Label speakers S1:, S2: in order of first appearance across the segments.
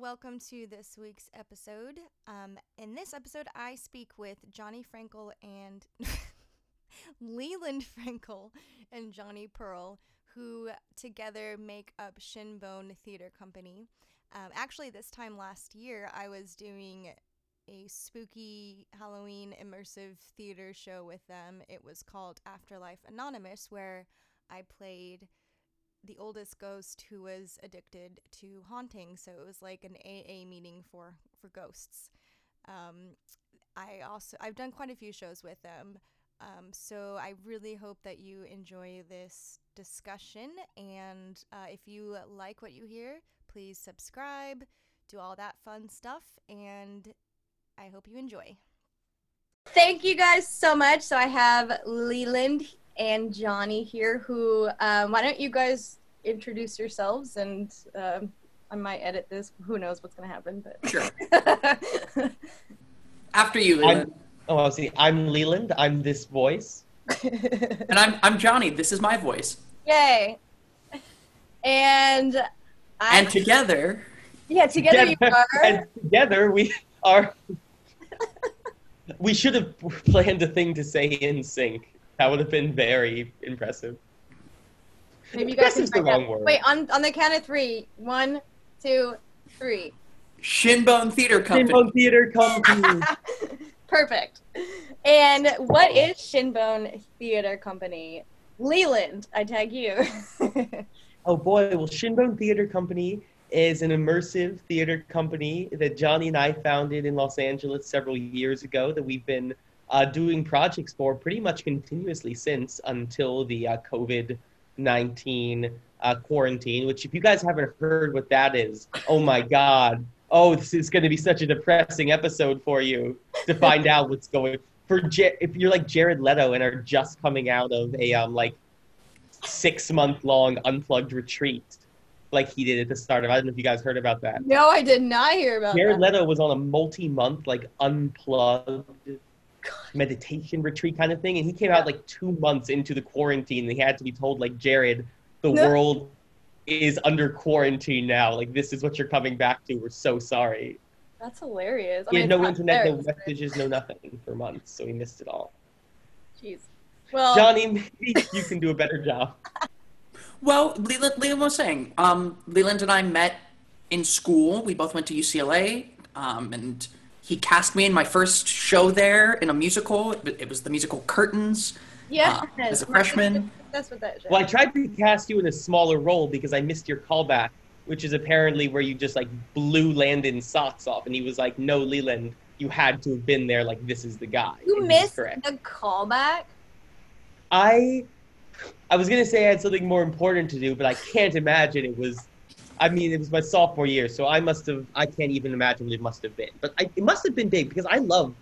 S1: Welcome to this week's episode. Um, in this episode, I speak with Jonny Frankel and Leland Frankel and Jonny Perl, who together make up Shinbone Theater Company. Um, actually, this time last year, I was doing a spooky Halloween immersive theater show with them. It was called Afterlife Anonymous, where I played the oldest ghost who was addicted to haunting. So it was like an AA meeting for for ghosts. Um, I also I've done quite a few shows with them. Um, so I really hope that you enjoy this discussion. And uh, if you like what you hear, please subscribe, do all that fun stuff, and I hope you enjoy. Thank you guys so much. So I have Leland and Jonny here who, um, why don't you guys introduce yourselves and um, I might edit this. Who knows what's going to happen, but.
S2: Sure. After you, Leland.
S3: I'm, oh, see. I'm Leland. I'm this voice.
S2: and I'm, I'm Jonny. This is my voice.
S1: Yay. And
S2: I, And together.
S1: Yeah, together, together you are.
S3: And together we are. we should have planned a thing to say in sync. That would have been very impressive.
S1: Maybe you guys can the wrong word. Wait, on, on the count of three. One, two, three.
S2: Shinbone Theater Company.
S3: Shinbone Theater Company.
S1: Perfect. And what is Shinbone Theater Company? Leland, I tag you.
S3: oh boy, well, Shinbone Theater Company is an immersive theater company that Jonny and I founded in Los Angeles several years ago that we've been uh, doing projects for pretty much continuously since until the uh, COVID 19 uh, quarantine, which, if you guys haven't heard what that is, oh my God. Oh, this is going to be such a depressing episode for you to find out what's going for. if you're like Jared Leto and are just coming out of a um, like six month long unplugged retreat, like he did at the start of. I don't know if you guys heard about that.
S1: No, I did not hear about
S3: Jared
S1: that.
S3: Leto was on a multi month like unplugged meditation retreat kind of thing. And he came out like two months into the quarantine. And he had to be told, like, Jared, the no. world is under quarantine now. Like, this is what you're coming back to. We're so sorry.
S1: That's hilarious.
S3: I mean, had no internet, no messages, no nothing for months. So he missed it all.
S1: Jeez. Well,
S3: Jonny, maybe you can do a better job.
S2: Well, Leland, Leland was saying, um, Leland and I met in school. We both went to UCLA, um, and he cast me in my first show there in a musical. It was the musical Curtains.
S1: Yeah,
S2: uh, as a freshman.
S1: That's what that.
S3: Well, I tried to cast you in a smaller role because I missed your callback, which is apparently where you just like blew Landon's socks off, and he was like, "No, Leland, you had to have been there. Like this is the guy."
S1: You missed the callback.
S3: I, I was gonna say I had something more important to do, but I can't imagine it was I mean, it was my sophomore year, so I must have. I can't even imagine what it must have been. But I, it must have been big because I love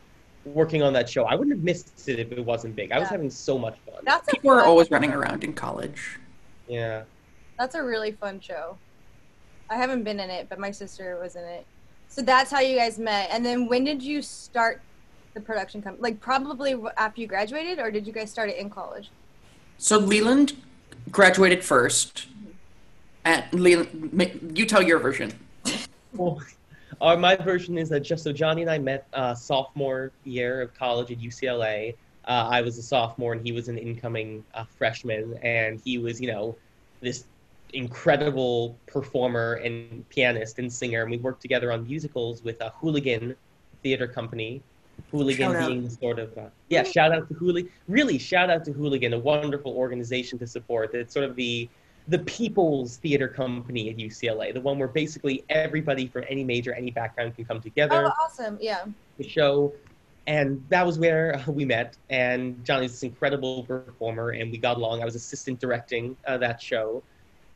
S3: working on that show. I wouldn't have missed it if it wasn't big. I was having so much fun.
S2: That's people are always running around in college.
S3: Yeah.
S1: That's a really fun show. I haven't been in it, but my sister was in it. So that's how you guys met. And then when did you start the production company? Like probably after you graduated, or did you guys start it in college?
S2: So Leland graduated first and you tell your version.
S3: well, my version is that just so Jonny and I met uh, sophomore year of college at UCLA. Uh, I was a sophomore and he was an incoming uh, freshman, and he was, you know, this incredible performer and pianist and singer. And we worked together on musicals with a Hooligan Theater Company. Hooligan being sort of uh, yeah, shout out to Hooligan. Really, shout out to Hooligan, a wonderful organization to support. It's sort of the the People's Theater Company at UCLA, the one where basically everybody from any major, any background can come together.
S1: Oh, awesome! Yeah.
S3: The show, and that was where we met. And Jonny's this incredible performer, and we got along. I was assistant directing uh, that show,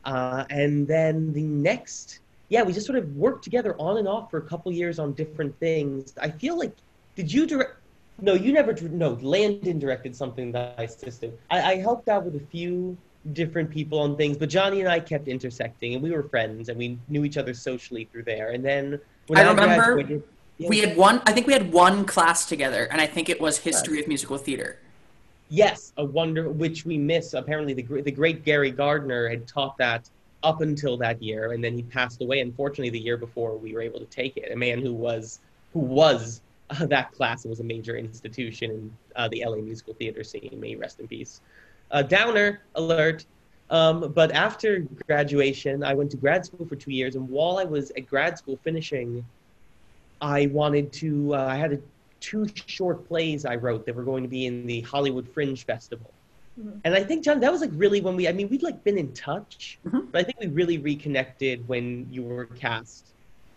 S3: uh, and then the next, yeah, we just sort of worked together on and off for a couple years on different things. I feel like, did you direct? No, you never. No, Landon directed something that I assisted. I, I helped out with a few different people on things, but Jonny and I kept intersecting, and we were friends, and we knew each other socially through there. And then
S2: when I, I remember we had one. I think we had one class together, and I think it was history of musical theater.
S3: Yes, a wonder which we miss. Apparently, the the great Gary Gardner had taught that up until that year, and then he passed away. Unfortunately, the year before we were able to take it, a man who was who was uh, that class was a major institution in uh, the LA musical theater scene. May rest in peace. Uh, downer alert. Um, but after graduation, I went to grad school for two years, and while I was at grad school finishing, I wanted to. Uh, I had a, two short plays I wrote that were going to be in the Hollywood Fringe Festival.
S1: Mhm.
S3: And I think John, that was like really when we. I mean, we'd like been in touch,
S2: Mhm.
S3: but I think we really reconnected when you were cast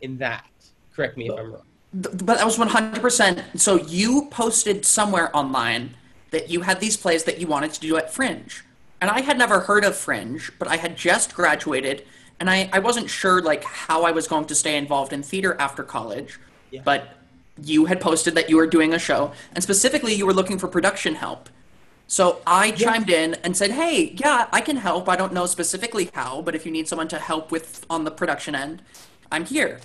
S3: in that. Correct me if I'm wrong.
S2: But that was 100%. So you posted somewhere online that you had these plays that you wanted to do at Fringe. And I had never heard of Fringe, but I had just graduated and I, I wasn't sure like how I was going to stay involved in theater after college.
S3: Yeah.
S2: But you had posted that you were doing a show and specifically you were looking for production help. So I chimed in and said, "Hey, yeah, I can help. I don't know specifically how, but if you need someone to help with on the production end, I'm here."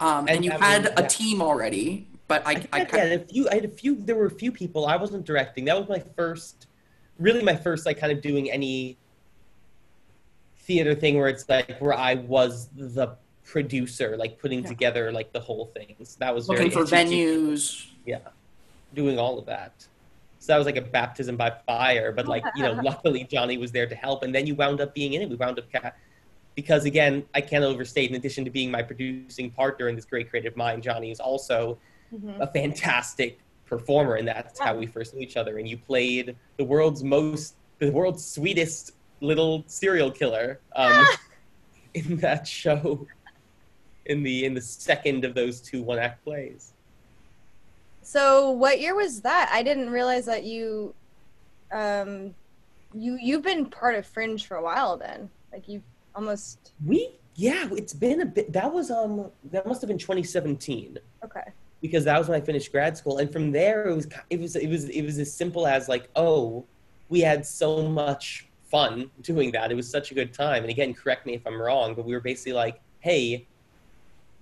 S2: Um, and,
S3: And
S2: you had a
S3: yeah.
S2: team already, but I, I,
S3: I, had a few. I had a few. There were a few people. I wasn't directing. That was my first, really my first like kind of doing any theater thing where it's like where I was the producer, like putting
S2: Yeah.
S3: together like the whole thing. So that was
S2: looking for venues.
S3: Yeah, doing all of that. So that was like a baptism by fire. But like you know, luckily Jonny was there to help, and then you wound up being in it. We wound up ca- because again, I can't overstate. In addition to being my producing partner in this great creative mind, Jonny is also
S1: Mhm.
S3: a fantastic performer, and that's how we first knew each other. And you played the world's most, the world's sweetest little serial killer um, in that show. In the in the second of those two one act plays.
S1: So what year was that? I didn't realize that you, um, you you've been part of Fringe for a while. Then, like you almost
S3: We yeah, it's been a bit. That was um that must have been 2017
S1: okay.
S3: because that was when I finished grad school, and from there it was it was it was it was as simple as like oh, we had so much fun doing that. It was such a good time. And again, correct me if I'm wrong, but we were basically like, hey,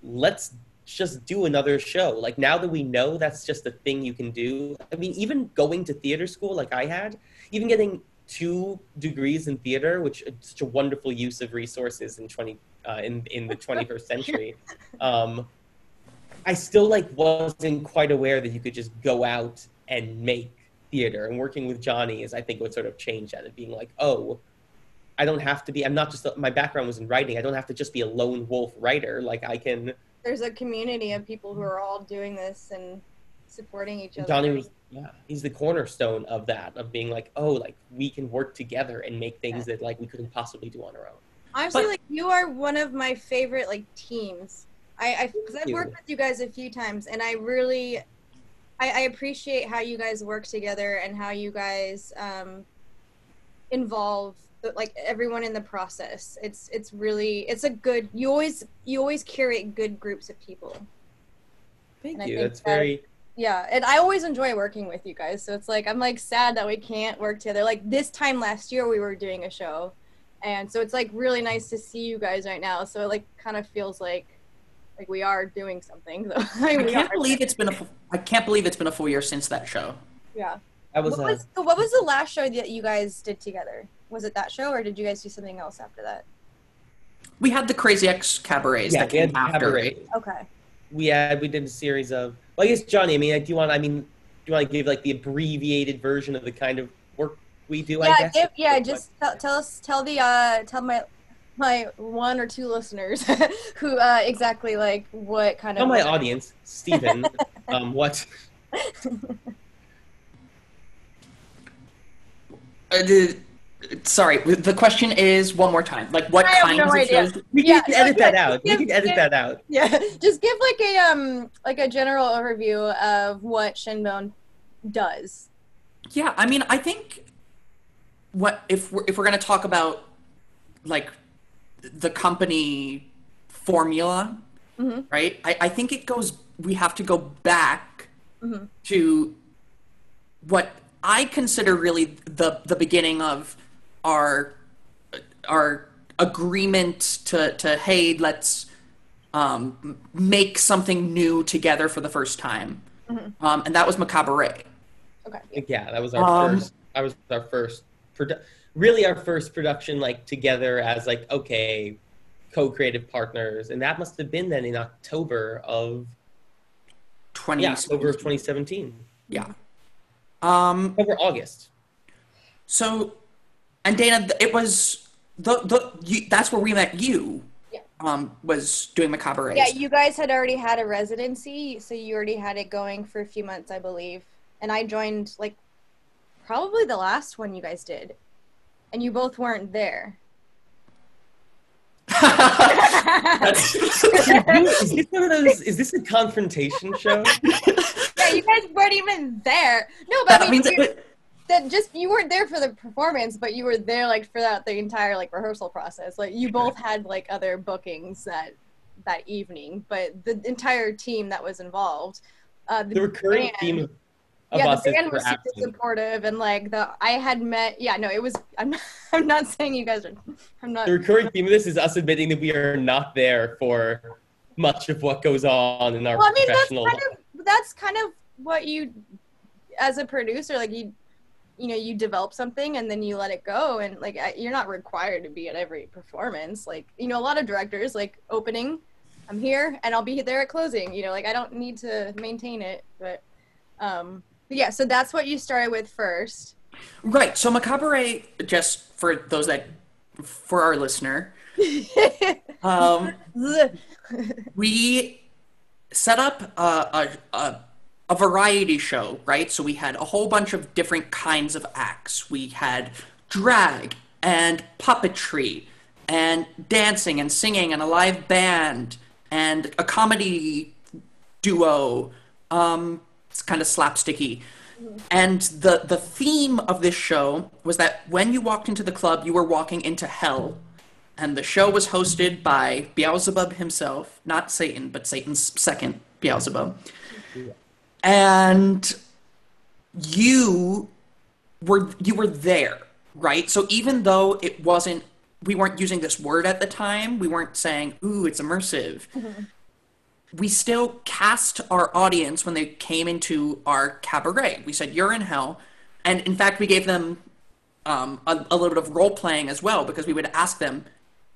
S3: let's just do another show. Like now that we know that's just a thing you can do. I mean, even going to theater school like I had, even getting two degrees in theater, which is such a wonderful use of resources in twenty uh, in in the 21st century. Um, I still like wasn't quite aware that you could just go out and make theater. And working with Jonny is, I think, what sort of changed that. Of being like, oh, I don't have to be. I'm not just. My background was in writing. I don't have to just be a lone wolf writer. Like I can.
S1: There's a community of people who are all doing this and supporting each other.
S3: Jonny was. Yeah, he's the cornerstone of that. Of being like, oh, like we can work together and make things that like we couldn't possibly do on our own.
S1: Honestly,
S2: But-
S1: like you are one of my favorite like teams. I, I because I've worked with you guys a few times, and I really, I, I appreciate how you guys work together and how you guys um, involve the- like everyone in the process. It's it's really it's a good. You always you always curate good groups of people.
S3: Thank
S1: And
S3: you. That's
S1: that-
S3: very.
S1: Yeah, and I always enjoy working with you guys. So it's like I'm like sad that we can't work together. Like this time last year we were doing a show. And so it's like really nice to see you guys right now. So it like kind of feels like like we are doing something. So
S2: I
S1: we
S2: can't believe it's been a fu- I can't believe it's been a full year since that show.
S1: Yeah.
S3: That was.
S1: What
S3: uh,
S1: was, so what was the last show that you guys did together? Was it that show or did you guys do something else after that?
S2: We had the Crazy X cabarets
S3: yeah,
S2: that came after.
S3: cabaret.
S1: Okay.
S3: we had we did a series of well, I guess Jonny. I mean, like, do you want? I mean, do you want to give like the abbreviated version of the kind of work we do? I
S1: yeah,
S3: guess.
S1: give, yeah, just tell, tell us tell the uh tell my my one or two listeners who uh exactly like what kind
S3: Tell
S1: of Tell
S3: my audience, Stephen, um, what?
S2: Uh, the- sorry, the question is one more time. Like what
S1: I
S2: kinds
S1: no
S2: of
S1: idea.
S2: shows?
S3: We
S1: Yeah,
S3: can edit that out.
S1: yeah,
S3: we can edit
S1: yeah.
S3: that out.
S1: yeah just give like a um like a general overview of what shinbone does
S2: Yeah, I mean, I think what if we're if we're gonna talk about like the company formula,
S1: Mhm.
S2: right? I, I think it goes. We have to go back
S1: Mhm.
S2: to what I consider really the the beginning of our our agreement to to hey let's um, make something new together for the first time,
S1: Mhm.
S2: um, and that was Macabre.
S1: okay
S3: Yeah, that was our
S2: Um,
S3: first. That was our first. Produ- really our first production like together as like okay, co-creative partners, and that must have been then in October of
S2: 20
S3: yeah October of 2017,
S2: Yeah. Um,
S3: over August.
S2: so, and Dana, th- it was the the you, that's where we met you.
S1: Yeah.
S2: Um, was doing macabre.
S1: Yeah, you guys had already had a residency, so you already had it going for a few months, I believe. And I joined like probably the last one you guys did, and you both weren't there.
S3: is, this one of those? Is this a confrontation show?
S1: Yeah, you guys weren't even there. No, but
S2: that
S1: I mean,
S2: means
S1: you-
S2: it,
S1: that just you weren't there for the performance, but you were there like throughout the entire like rehearsal process. Like you both had like other bookings that that evening, but the entire team that was involved. Uh,
S3: The recurring
S1: band-
S3: theme
S1: yeah,
S3: us
S1: the band was super
S3: absent.
S1: supportive, and like the I had met. Yeah, no, it was. I'm not, I'm not saying you guys are. I'm not.
S3: The recurring theme of this is us admitting that we are not there for much of what goes on in our
S1: Well, I mean, that's kind of that's kind of what you, as a producer, like you, you know, you develop something and then you let it go, and like I- you're not required to be at every performance. Like you know, a lot of directors like opening, I'm here and I'll be there at closing. You know, like I don't need to maintain it, but, um, but yeah. So that's what you started with first.
S2: right. So macabre, just for those that, for our listener, um, we set up a, a, a, a variety show, right? So we had a whole bunch of different kinds of acts. We had drag and puppetry and dancing and singing and a live band and a comedy duo. Um, it's kind of slapsticky. And the, the theme of this show was that when you walked into the club, you were walking into hell and the show was hosted by Beelzebub himself, not Satan, but Satan's second Beelzebub. And you were you were there, right? So even though it wasn't we weren't using this word at the time, we weren't saying, "Ooh, it's immersive." We still cast our audience when they came into our cabaret. We said, "You're in hell." And in fact, we gave them um, a, a little bit of role playing as well because we would ask them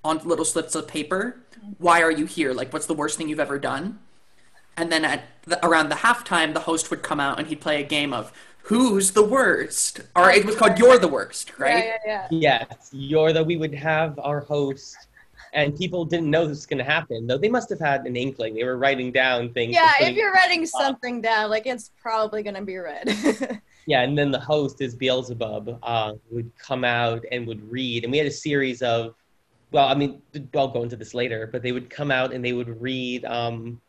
S2: on little slips of paper, "Why are you here? Like, what's the worst thing you've ever done?" And then at the, around the halftime, the host would come out and he'd play a game of "Who's the worst?" Or it was called "You're the worst," right?
S1: Yeah, yeah, yeah.
S3: Yes, you're the, we would have our host, and people didn't know this was going to happen. Though they must have had an inkling. They were writing down things.
S1: Yeah, if you're writing something down, like it's probably gonna be read.
S3: Yeah, and then the host is Beelzebub. Uh, would come out and would read, and we had a series of. Well, I mean, I'll go into this later, but they would come out and they would read um,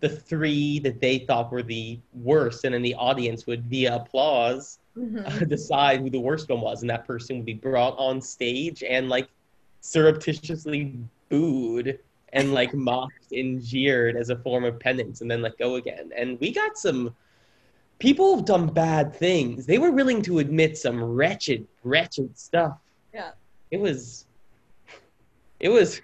S3: the three that they thought were the worst, and then the audience would, via applause,
S1: Mhm.
S3: decide who the worst one was, and that person would be brought on stage and like surreptitiously booed and like mocked and jeered as a form of penance, and then let go again. And we got some people have done bad things. They were willing to admit some wretched, wretched stuff.
S1: Yeah.
S3: It was. It was.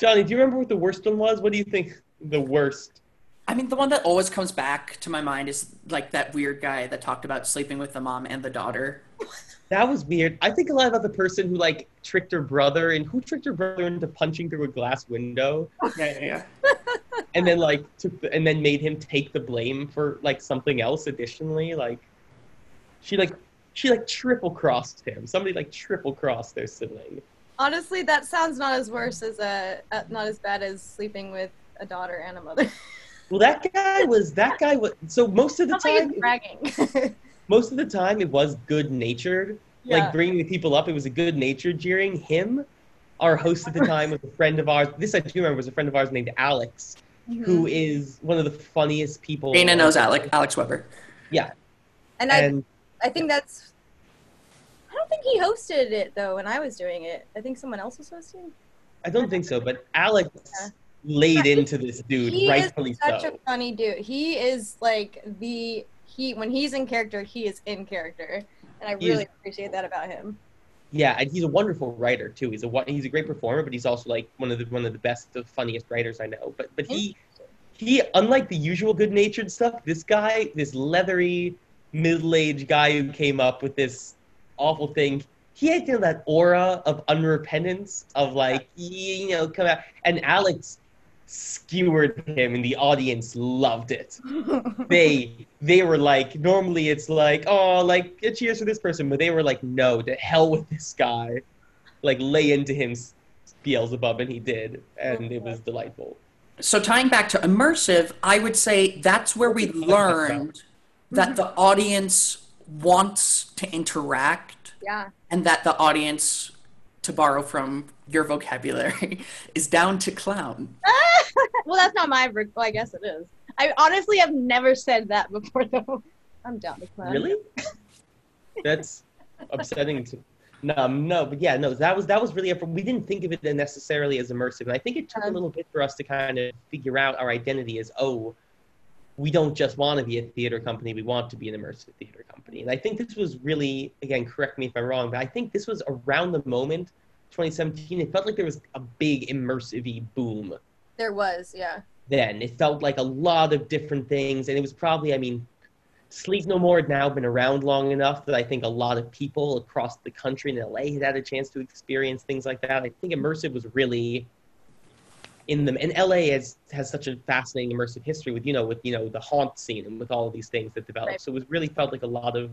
S3: Jonny, do you remember what the worst one was? What do you think the worst?
S2: I mean, the one that always comes back to my mind is like that weird guy that talked about sleeping with the mom and the daughter.
S3: That was weird. I think a lot about the person who like tricked her brother and who tricked her brother into punching through a glass window
S2: Yeah, yeah, yeah.
S3: and then like took the, and then made him take the blame for like something else additionally. Like she like she like triple crossed him. Somebody like triple crossed their sibling.
S1: Honestly, that sounds not as worse as a uh, not as bad as sleeping with a daughter and a mother.
S3: Well, that guy was that guy was so most of the time
S1: bragging.
S3: most of the time it was good natured.
S1: Yeah.
S3: Like bringing the people up, it was a good natured jeering. Him, our host at the time was a friend of ours. This I do remember was a friend of ours named Alex,
S1: Mhm.
S3: who is one of the funniest people.
S2: Dana knows Alex, Alex Weber.
S3: Yeah,
S1: and I
S3: and
S1: I think that's. Think he hosted it though when I was doing it. I think someone else was hosting.
S3: I don't think so, but Alex
S1: Yeah.
S3: laid into this dude,
S1: he
S3: rightfully
S1: is such
S3: so.
S1: a funny dude. He is like the he when he's in character, he is in character, and I
S3: He is-
S1: really appreciate that about him.
S3: Yeah, and he's a wonderful writer too. He's a he's a great performer, but he's also like one of the one of the best, the funniest writers I know. But but he he unlike the usual good natured stuff, this guy, this leathery middle aged guy who came up with this awful thing. He had you know, that aura of unrepentance, of like you know, come out, and Alex skewered him, and the audience loved it. they they were like, normally it's like, oh, like cheers for this person, but they were like, no, to hell with this guy, like lay into him Beelzebub, and he did, and it was delightful.
S2: So tying back to immersive, I would say that's where we learned that the audience wants to interact
S1: Yeah.
S2: and that the audience, to borrow from your vocabulary, is down to clown.
S1: well, that's not my. ver- Well, I guess it is. I honestly have never said that before, though. I'm down to clown.
S3: Really? That's upsetting to no, no, but yeah, no, that was that was really we didn't think of it necessarily as immersive, and I think it took a
S1: Um,
S3: little bit for us to kind of figure out our identity as oh, we don't just want to be a theater company, we want to be an immersive theater company, and I think this was really again, correct me if I'm wrong, but I think this was around the moment 2017. It felt like there was a big immersive boom
S1: There was, yeah.
S3: then. It felt like a lot of different things, and it was probably, I mean, Sleep No More had now been around long enough that I think a lot of people across the country in LA had had a chance to experience things like that. I think immersive was really in them, and LA has has such a fascinating immersive history with you know with you know the haunt scene and with all of these things that developed.
S1: Right.
S3: So it was really felt like a lot of.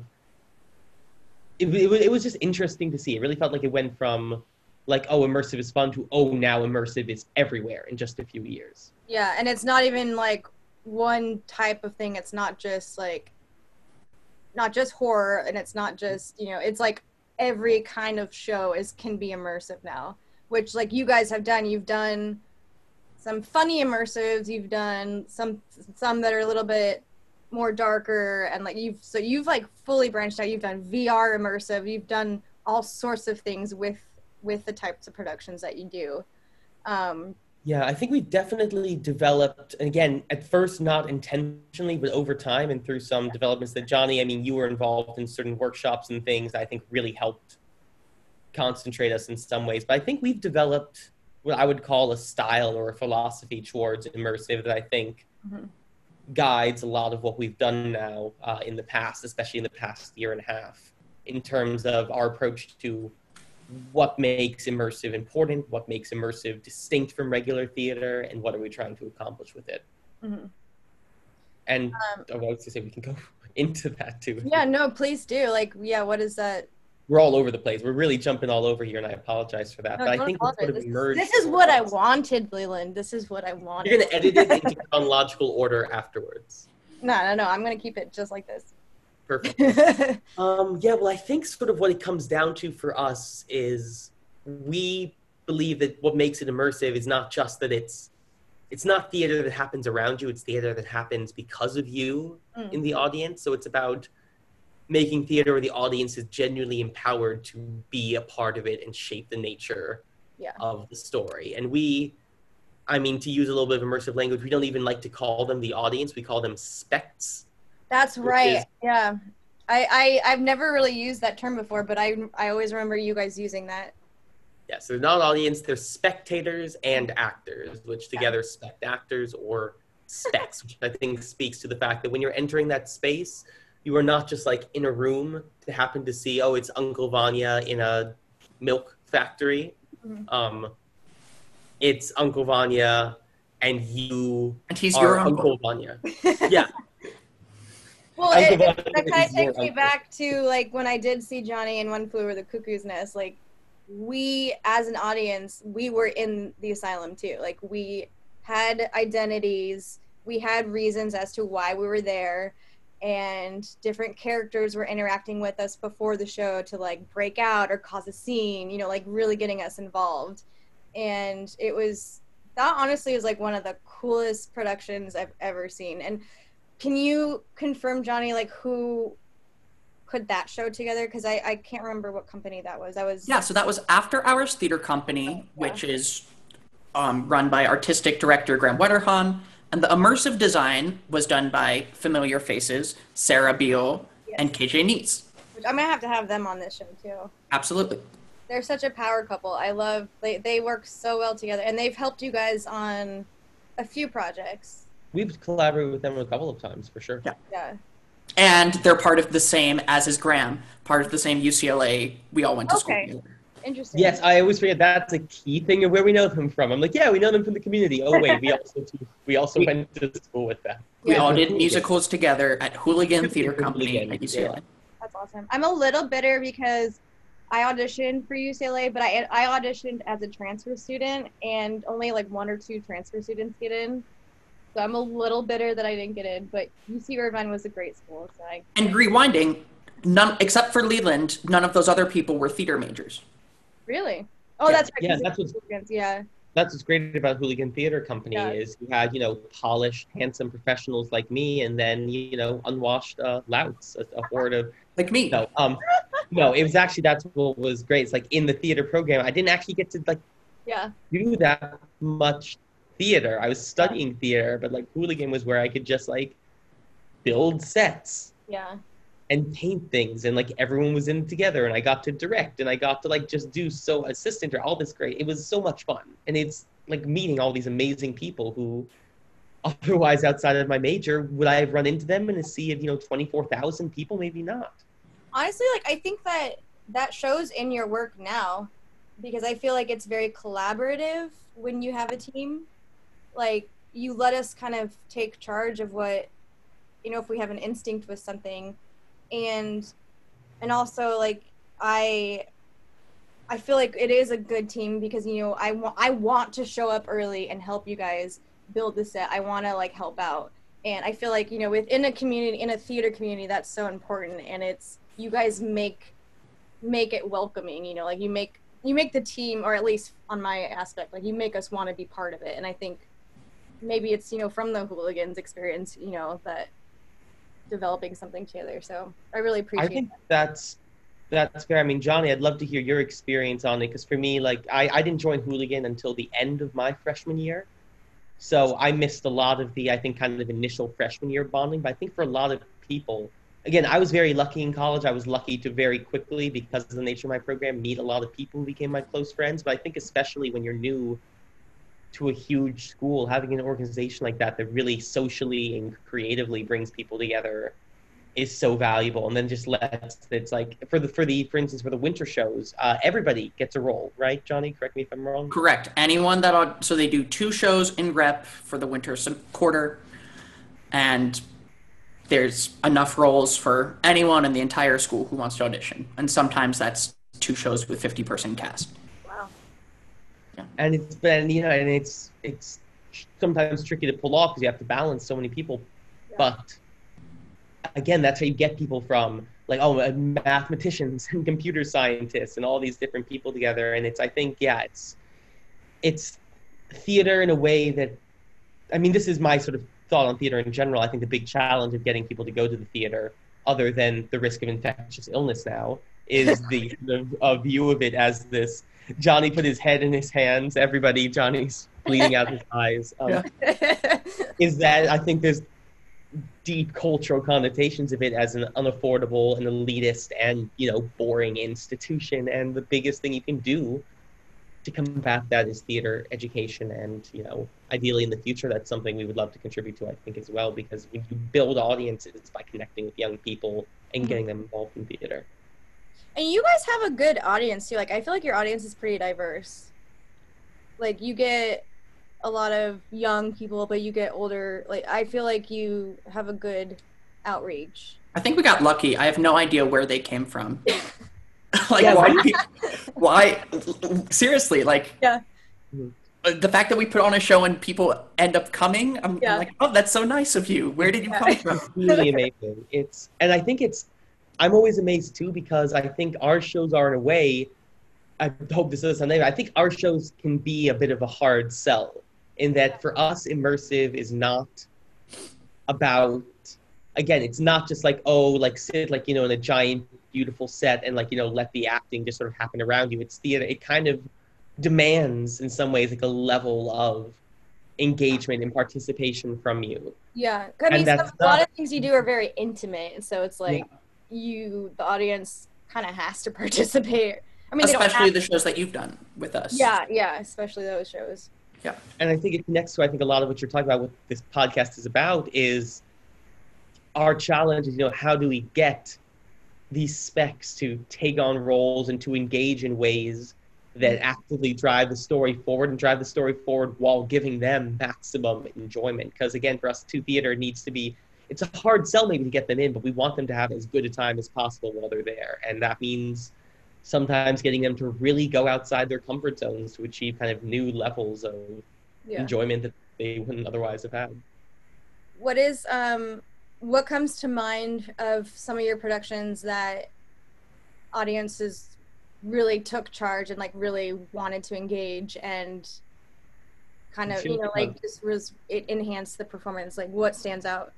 S3: It, it, it was just interesting to see. It really felt like it went from like oh immersive is fun to oh now immersive is everywhere in just a few years.
S1: Yeah, and it's not even like one type of thing. It's not just like not just horror and it's not just, you know, it's like every kind of show is can be immersive now, which like you guys have done. You've done some funny immersives, you've done some some that are a little bit more darker and like you've so you've like fully branched out. You've done VR immersive, you've done all sorts of things with with the types of productions that you do. Um
S3: Yeah, I think we definitely developed, and again, at first not intentionally, but over time and through some developments that Johnny, I mean, you were involved in certain workshops and things I think really helped concentrate us in some ways. But I think we've developed what I would call a style or a philosophy towards immersive that I think
S1: Mhm.
S3: guides a lot of what we've done now uh, in the past, especially in the past year and a half, in terms of our approach to what makes immersive important, what makes immersive distinct from regular theater, and what are we trying to accomplish with it.
S1: Mhm.
S3: And
S1: Um,
S3: I was to say we can go into that too.
S1: Yeah, no, please do. Like, yeah, what is that?
S3: We're all over the place. We're really jumping all over here, and I apologize for that.
S1: No,
S3: but I think we
S1: apologize.
S3: sort of
S1: this,
S3: emerged.
S1: this is what I wanted, Leland. This is what I wanted.
S3: You're gonna edit it into chronological order afterwards.
S1: No, no, no. I'm gonna keep it just like this.
S3: Perfect. Um, yeah, well, I think sort of what it comes down to for us is we believe that what makes it immersive is not just that it's it's not theater that happens around you; it's theater that happens because of you
S1: Mm.
S3: in the audience. So it's about making theater where the audience is genuinely empowered to be a part of it and shape the nature
S1: Yeah.
S3: of the story. And we, I mean, to use a little bit of immersive language, we don't even like to call them the audience; we call them spects.
S1: That's right.
S3: is-
S1: Yeah. I, I I've never really used that term before, but I I always remember you guys using that.
S3: Yeah, so they're not audience, they're spectators and actors, which together spect actors or specs, which I think speaks to the fact that when you're entering that space, you are not just like in a room to happen to see, oh, it's Uncle Vanya in a milk factory.
S1: Mhm.
S3: Um, it's Uncle Vanya and you
S2: And he's
S3: are
S2: your uncle.
S3: Vanya. Yeah.
S1: Well,
S3: Uncle
S1: it, that kind of takes me
S3: uncle.
S1: back to like when I did see Johnny in One Flew Over the Cuckoo's Nest. Like, we as an audience, we were in the asylum too. Like, we had identities, we had reasons as to why we were there, and different characters were interacting with us before the show to like break out or cause a scene. You know, like really getting us involved. And it was that honestly is like one of the coolest productions I've ever seen. And can you confirm, Jonny, like who put that show together? Because I, I can't remember what company that was. That was
S2: Yeah, so that was After Hours Theater Company, which is um, run by artistic director Graham Wetterhahn. And the immersive design was done by familiar faces, Sarah Beal and KJ Neese.
S1: Which I'm gonna have to have them on this show too.
S2: Absolutely.
S1: They're such a power couple. I love they they work so well together, and they've helped you guys on a few projects.
S3: We've collaborated with them a couple of times for sure.
S2: Yeah.
S1: Yeah.
S2: and they're part of the same as is Graham, part of the same UCLA. We all went to school together.
S1: Interesting.
S3: Yes, I always forget that's a key thing of where we know them from. I'm like, yeah, we know them from the community. Oh wait, we also we also
S2: We-
S3: went to school with them.
S2: We
S1: Yeah.
S2: all did musicals together at Hooligan Theater Company at UCLA.
S1: That's awesome. I'm a little bitter because I auditioned for UCLA, but I I auditioned as a transfer student, and only like one or two transfer students get in. So I'm a little bitter that I didn't get in. But UC Irvine was a great school, so I
S2: And rewinding, none except for Leland, none of those other people were theater majors.
S1: Really. Oh,
S2: Yeah,
S1: that's right.
S3: yeah,
S1: 'cause
S3: that's what's-
S1: Hooligans, yeah.
S3: That's what's great about Hooligan Theater Company
S1: Yeah.
S3: is you had you know polished, handsome professionals like me, and then you know unwashed uh, louts, a, a horde of
S2: Like me.
S3: no, um, no. It was actually that's what was great. It's like in the theater program, I didn't actually get to like
S1: Yeah.
S3: do that much theater. I was studying theater, but like Hooligan was where I could just like build sets
S1: Yeah.
S3: And paint things and like everyone was in together and I got to direct and I got to like just do so assistant or all this great. It was so much fun. And it's like meeting all these amazing people who otherwise outside of my major would I have run into them in a sea of, you know, 24,000 people? Maybe not.
S1: honestly like i think that that shows in your work now because i feel like it's very collaborative when you have a team like you let us kind of take charge of what you know if we have an instinct with something and and also like i i feel like it is a good team because you know i want i want to show up early and help you guys build the set. I want to like help out. And i feel like you know within a community in a theater community that's so important. And it's you guys make make it welcoming you know like you make you make the team or at least on my aspect like you make us want to be part of it. And i think maybe it's you know from the hooligans experience you know that developing something together so i really appreciate
S3: I think that's that's fair. I mean, Jonny, I'd love to hear your experience on it because for me, like, I, I didn't join Hooligan until the end of my freshman year. So I missed a lot of the, I think, kind of initial freshman year bonding. But I think for a lot of people, again, I was very lucky in college. I was lucky to very quickly, because of the nature of my program, meet a lot of people who became my close friends. But I think, especially when you're new to a huge school, having an organization like that that really socially and creatively brings people together is so valuable and then just lets it's like for the for the for instance for the winter shows uh, everybody gets a role right jonny correct me if i'm wrong
S2: Correct. Anyone that so they do two shows in rep for the winter quarter, and there's enough roles for anyone in the entire school who wants to audition. And sometimes that's two shows with 50 person cast.
S1: Wow
S3: and it's been you know and it's it's sometimes tricky to pull off because you have to balance so many people.
S1: Yeah.
S3: but again that's how you get people from like oh uh, mathematicians and computer scientists and all these different people together. And it's i think yeah it's it's theater in a way that i mean this is my sort of thought on theater in general. I think the big challenge of getting people to go to the theater other than the risk of infectious illness now is the the uh, view of it as this Jonny put his head in his hands. Everybody, Jonny's bleeding out his eyes. Um,
S2: Yeah.
S3: Is that I think there's deep cultural connotations of it as an unaffordable and elitist and you know boring institution. And the biggest thing you can do to combat that is theater education. And you know, ideally in the future, that's something we would love to contribute to. I think as well because when you build audiences by connecting with young people and
S1: Mhm.
S3: getting them involved in theater.
S1: And you guys have a good audience too. Like I feel like your audience is pretty diverse. Like you get a lot of young people, but you get older. Like I feel like you have a good outreach.
S2: I think we got lucky. I have no idea where they came from. like
S3: Yeah,
S2: why?
S3: right.
S2: pe- Why? Seriously, like.
S1: Yeah.
S2: Uh, The fact that we put on a show and people end up coming, I'm, I'm like, oh, that's so nice of you. Where did you
S1: Yeah.
S2: come from?
S3: really amazing. It's and I think it's I'm always amazed too because I think our shows are in a way. I hope this doesn't sound negative. I think our shows can be a bit of a hard sell in that for us, immersive is not about. Again, it's not just like oh, like sit like you know in a giant beautiful set and like you know let the acting just sort of happen around you. It's theater. It kind of demands in some ways like a level of engagement and participation from you.
S1: Yeah, I mean, some, a lot of things you do are very intimate, so it's like you, the audience, kind of has to participate. I mean, they don't
S2: Especially
S1: have
S2: the shows that you've done with us.
S1: Yeah, yeah, especially those shows.
S3: Yeah, and I think it connects to I think a lot of what you're talking about. What this podcast is about is our challenge is, you know, how do we get these specs to take on roles and to engage in ways that actively drive the story forward and drive the story forward while giving them maximum enjoyment. Because again, for us, to theater needs to be. It's a hard sell maybe to get them in, but we want them to have as good a time as possible while they're there, and that means sometimes getting them to really go outside their comfort zones to achieve kind of new levels of
S1: Yeah.
S3: enjoyment that they wouldn't otherwise have had.
S1: What is um what comes to mind of some of your productions that audiences really took charge and like really wanted to engage and kind of you know like just was it enhanced the performance like what stands out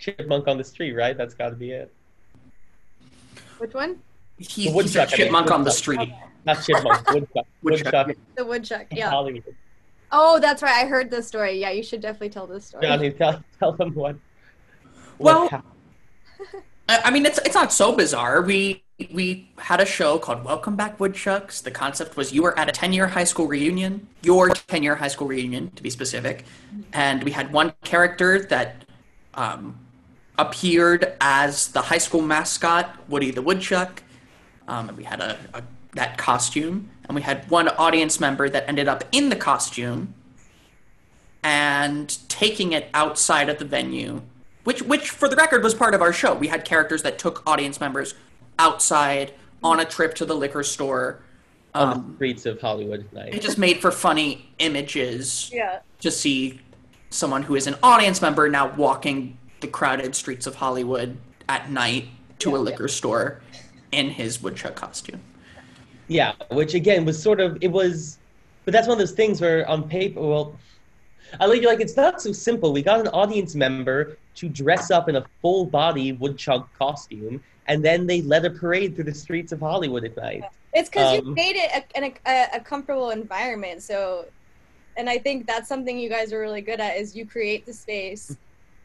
S3: Chipmunk on the street, right? That's got to be it.
S1: which one
S2: He,
S3: The
S2: he's a
S3: woodchuck, I mean,
S2: chipmunk on the
S3: woodchuck.
S2: street.
S3: Not chipmunk, woodchuck.
S2: Woodchuck,
S3: woodchuck.
S1: the woodchuck yeah
S3: Hollywood.
S1: oh that's right i heard this story yeah you should definitely tell this story
S3: Jonny, tell, tell them what.
S2: Well-
S3: what hap-
S2: I I mean, it's it's not so bizarre. We we had a show called Welcome Back Woodchucks. The concept was you were at a ten year high school reunion, your ten year high school reunion to be specific, and we had one character that um, appeared as the high school mascot, Woody the Woodchuck. Um, and we had a, a that costume, and we had one audience member that ended up in the costume and taking it outside of the venue which which for the record was part of our show. We had characters that took audience members outside on a trip to the liquor store.
S3: On
S2: um,
S3: the streets of Hollywood at
S2: it just made for funny images
S1: yeah.
S2: to see someone who is an audience member now walking the crowded streets of hollywood at night to a liquor store in his woodchuck costume
S3: Yeah, which again was sort of it was, but that's one of those things where on paper, well, I like you're like it's not so simple. We got an audience member to dress up in a full body woodchuck costume, and then they led a parade through the streets of Hollywood at night.
S1: It's because you
S3: Um,
S1: made it a, a, a comfortable environment. So, and I think that's something you guys are really good at is you create the space,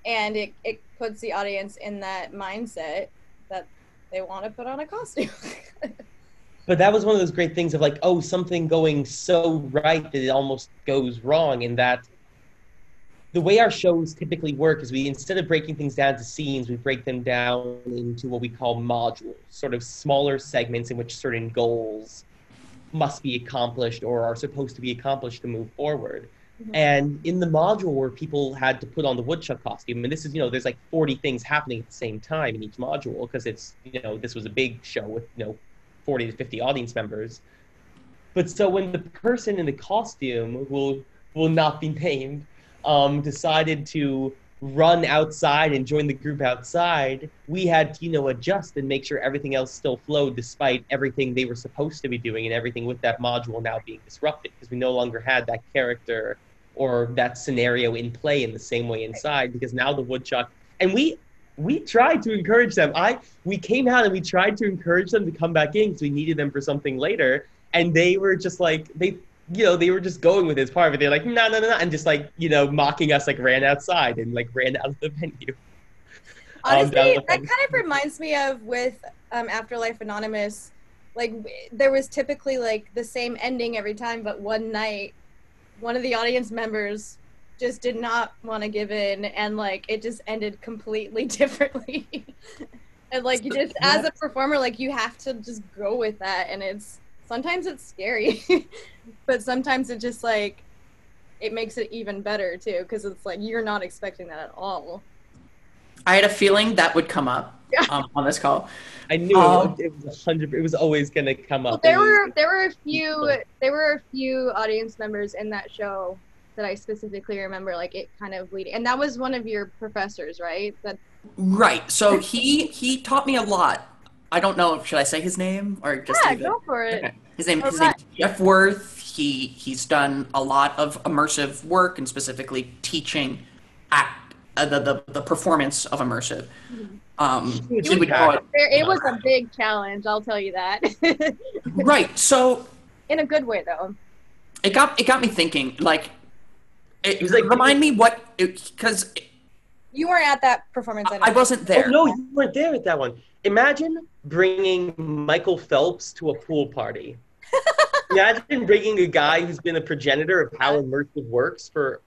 S1: and it it puts the audience in that mindset that they want to put on a costume.
S3: But that was one of those great things of like, oh, something going so right that it almost goes wrong, and that the way our shows typically work is we instead of breaking things down to scenes, we break them down into what we call modules, sort of smaller segments in which certain goals must be accomplished or are supposed to be accomplished to move forward.
S1: Mhm.
S3: And in the module where people had to put on the woodchuck costume, and this is, you know, there's like 40 things happening at the same time in each module because it's, you know, this was a big show with, you know, 40 to 50 audience members. But so when the person in the costume will will not be named um, decided to run outside and join the group outside, we had know adjust and make sure everything else still flowed despite everything they were supposed to be doing and everything with that module now being disrupted because we no longer had that character or that scenario in play in the same way inside because now the woodchuck and we we tried to encourage them. I we came out and we tried to encourage them to come back in because we needed them for something later, and they were just like they, you know, they were just going with his part of it. They're like, no, no, no, no, and just like you know, mocking us, like ran outside and like ran out of the venue. Um,
S1: Honestly,
S3: that
S1: that kind of reminds me of with um, Afterlife Anonymous. Like there was typically like the same ending every time, but one night, one of the audience members just did not want to give in, and like it just ended completely differently. and like you just, as a performer, like you have to just go with that, and it's sometimes it's scary, but sometimes it just like it makes it even better too, because it's like you're not expecting that at all.
S2: i had a feeling that would come up
S1: Yeah.
S2: um, on this call
S3: I knew
S2: Um,
S3: it, was a hundred. It was always gonna come
S1: Well,
S3: up.
S1: there were there were a few there were a few audience members in that show that I specifically remember, like it kind of leading, and that was one of your professors, right? That
S2: right so he he taught me a lot i don't know should i say his name or just
S1: yeah,
S2: leave it?
S1: go for it.
S2: Okay. His name, his name Jeff Wirth. He he's done a lot of immersive work and specifically teaching act uh, the, the the performance of immersive. Um,
S3: Huge
S2: he would call it,
S1: it was a big challenge, I'll tell you that.
S2: right. So
S1: in a good way, though.
S2: it got it got me thinking. Like, it,
S3: It was like-
S2: remind me what because
S1: You weren't at that performance. I,
S2: I wasn't there.
S3: Oh no, you weren't there at that one. Imagine bringing Michael Phelps to a pool party. Imagine bringing a guy who's been a progenitor of how immersive works for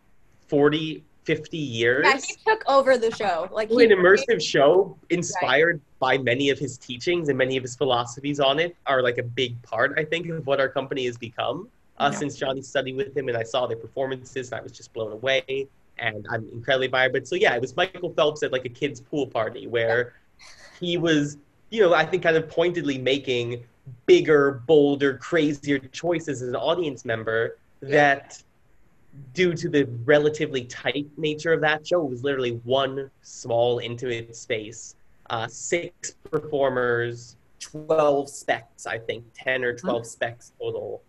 S3: 40, 50 years.
S1: Yeah, he took over the show. Like
S3: an immersive show inspired by many of his teachings and many of his philosophies on it are like a big part, I think, of what our company has become. Uh,
S2: Yeah.
S3: Since Jonny studied with him and I saw their performances, and I was just blown away. And I'm incredibly admired. But so yeah, it was Michael Phelps at like a kids' pool party where he was, you know, I think kind of pointedly making bigger, bolder, crazier choices as an audience member that due to the relatively tight nature of that show, it was literally one small, intimate space. Uh, six performers, 12 spects, I think, 10 or 12 spects total.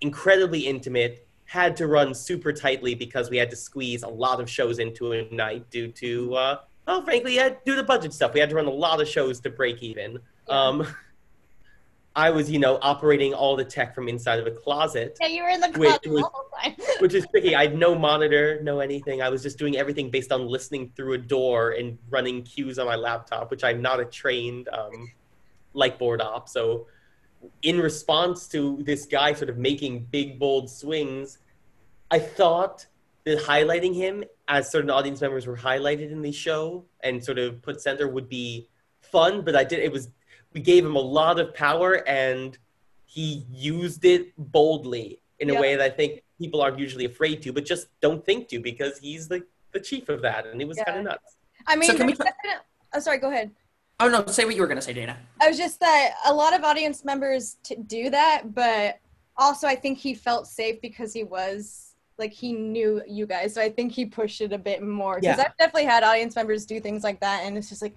S3: Incredibly intimate. Had to run super tightly because we had to squeeze a lot of shows into a night due to, uh, well, frankly, to do the budget stuff. We had to run a lot of shows to break even. Um, I was, you know, operating all the tech from inside of a closet
S1: yeah, you were in the closet
S3: it was-
S1: the whole time.
S3: which is tricky. I had no monitor, no anything. I was just doing everything based on listening through a door and running cues on my laptop, which I'm not a trained um, light board op. So, in response to this guy sort of making big, bold swings, I thought that highlighting him as certain audience members were highlighted in the show and sort of put center would be fun. But I did it was we gave him a lot of power and he used it boldly in a
S1: Yeah.
S3: way that I think people are usually afraid to, but just don't think to because he's the, the chief of that and it was
S1: Yeah.
S3: kind of nuts.
S1: I mean,
S2: can we
S1: that's oh, sorry, go ahead.
S2: Oh no, say what you were gonna say, Dana.
S1: I was just that a lot of audience members t- do that, but also I think he felt safe because he was like he knew you guys, so I think he pushed it a bit more. Because
S3: Yeah.
S1: I've definitely had audience members do things like that, and it's just like,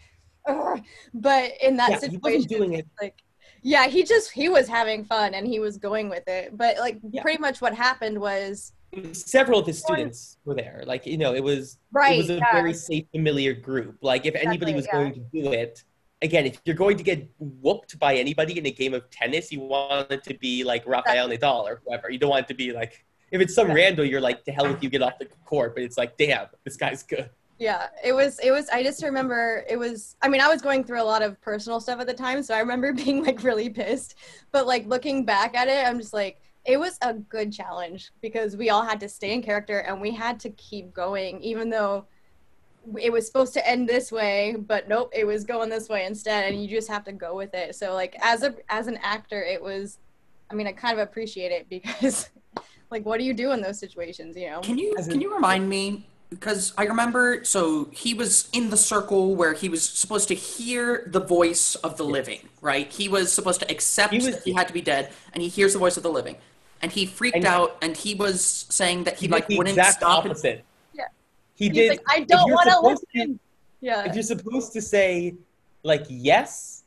S1: Ugh. but in that
S3: Yeah,
S1: situation,
S3: wasn't doing it.
S1: like, yeah, he just he was having fun and he was going with it. But like,
S3: Yeah.
S1: pretty much what happened was
S3: Several of his students were there. Like, you know, it was
S1: right.
S3: it was a
S1: yeah.
S3: very safe, familiar group. Like, if anybody
S1: Exactly,
S3: was
S1: yeah.
S3: going to do it, again, if you're going to get whooped by anybody in a game of tennis, you want it to be like Rafael Nadal or whoever. You don't want it to be like, if it's some rando, you're like, to hell with you, get off the court. But it's like, damn, this guy's good.
S1: Yeah, it was it was I just remember it was I mean, I was going through a lot of personal stuff at the time, so I remember being like really pissed. But like looking back at it, I'm just like it was a good challenge because we all had to stay in character and we had to keep going even though it was supposed to end this way, but nope, it was going this way instead and you just have to go with it. So like as a as an actor, it was I mean, I kind of appreciate it because like what do you do in those situations, you know?
S2: Can you can you remind me? Because I remember, so he was in the circle where he was supposed to hear the voice of the living, right? He was supposed to accept
S3: He was-
S2: that he had to be dead, and he hears the voice of the living, and he freaked
S3: And-
S2: out, and he was saying that he
S3: He
S2: like
S3: the
S2: wouldn't
S3: exact
S2: stop. and-
S3: opposite.
S1: Yeah.
S3: He
S1: He's
S3: did.
S1: like, I don't want to- listen. Yeah.
S3: if you're supposed to say like yes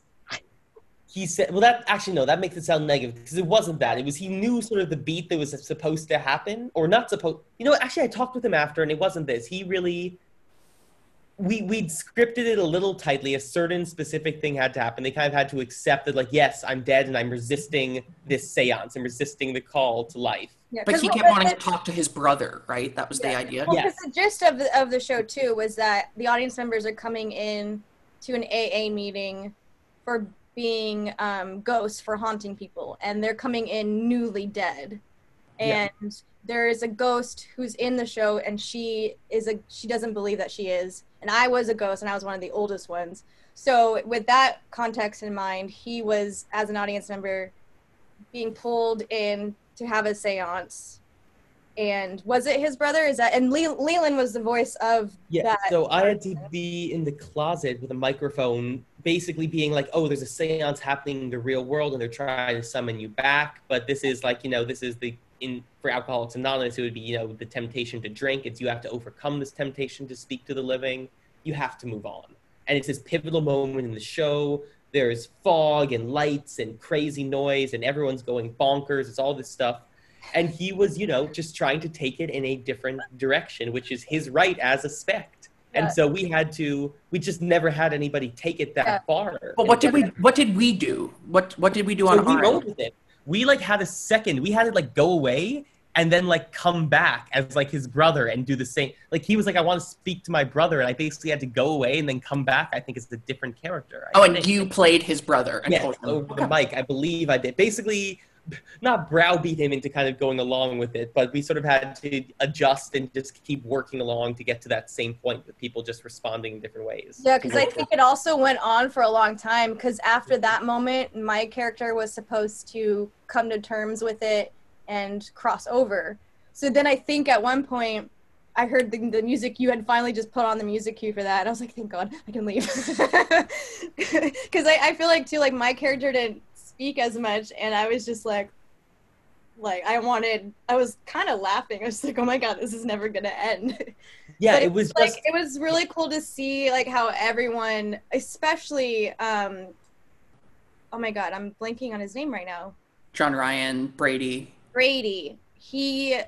S3: he said well that actually no that makes it sound negative because it wasn't that. It was he knew sort of the beat that was supposed to happen or not supposed you know actually i talked with him after and it wasn't this. He really we we'd scripted it a little tightly. A certain specific thing had to happen. They kind of had to accept that like yes i'm dead and i'm resisting this seance i'm resisting the call to life.
S1: Yeah,
S2: But
S1: 'cause
S2: he kept
S1: was
S2: wanting to talk to his brother, right? That was the idea.
S1: Well,
S3: Yes.
S1: the gist of the, of the show too was that the audience members are coming in to an AA meeting for being um, ghosts for haunting people, and they're coming in newly dead.
S3: Yeah.
S1: And there is a ghost who's in the show, and she is a she doesn't believe that she is. And I was a ghost, and I was one of the oldest ones. So with that context in mind, he was as an audience member being pulled in to have a séance and was it his brother? Is that and Le- Leland was the voice of
S3: Yeah.
S1: that?
S3: So I had to be in the closet with a microphone, basically being like, "Oh, there's a séance happening in the real world, and they're trying to summon you back." But this is like, you know, this is the in for Alcoholics Anonymous. It would be, you know, the temptation to drink. It's you have to overcome this temptation to speak to the living. You have to move on, and it's this pivotal moment in the show. There's fog and lights and crazy noise, and everyone's going bonkers. It's all this stuff and he was you know just trying to take it in a different direction which is his right as a spect
S1: Yeah.
S3: and so we had to we just never had anybody take it that
S1: Yeah.
S3: far
S2: But what did we what did we do? What what did we do
S3: so
S2: on
S3: we
S2: our
S3: rolled with it we like had a second we had it like go away and then like come back as like his brother and do the same like he was like i want to speak to my brother and i basically had to go away and then come back i think it's a different character I
S2: Oh, and you played his brother. And
S3: Yes,
S2: told him.
S3: over the mic. I believe I did. Basically, not browbeat him into kind of going along with it, but we sort of had to adjust and just keep working along to get to that same point with people just responding in different ways.
S1: Yeah, because I think it also went on for a long time. Because after that moment, my character was supposed to come to terms with it and cross over. So then I think at one point, I heard the, the music you had finally just put on the music cue for that. And I was like, thank God, I can leave. Because I, I feel like, too, like my character didn't speak as much. And I was just like, like I wanted, I was kind of laughing. I was like, oh my God, this is never to end.
S3: Yeah,
S1: But
S3: it was
S1: like
S3: just
S1: it was really cool to see like how everyone especially um oh my god i'm blanking on his name right now
S2: John Ryan, Brady.
S1: brady he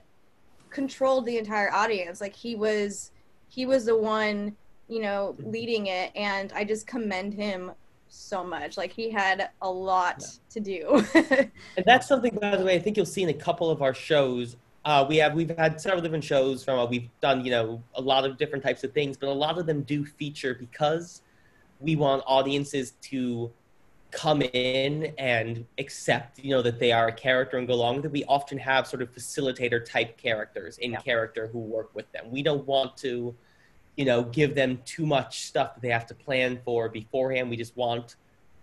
S1: controlled the entire audience like he was he was the one you know leading it and i just commend him so much like he had a lot
S3: Yeah.
S1: to do
S3: And that's something, by the way, I think you'll see in a couple of our shows. Uh, we have we've had several different shows from. Uh, we've done you know a lot of different types of things, but a lot of them do feature because we want audiences to come in and accept you know that they are a character and go along with it. We often have sort of facilitator type characters in character who work with them. We don't want to, you know, give them too much stuff that they have to plan for beforehand. We just want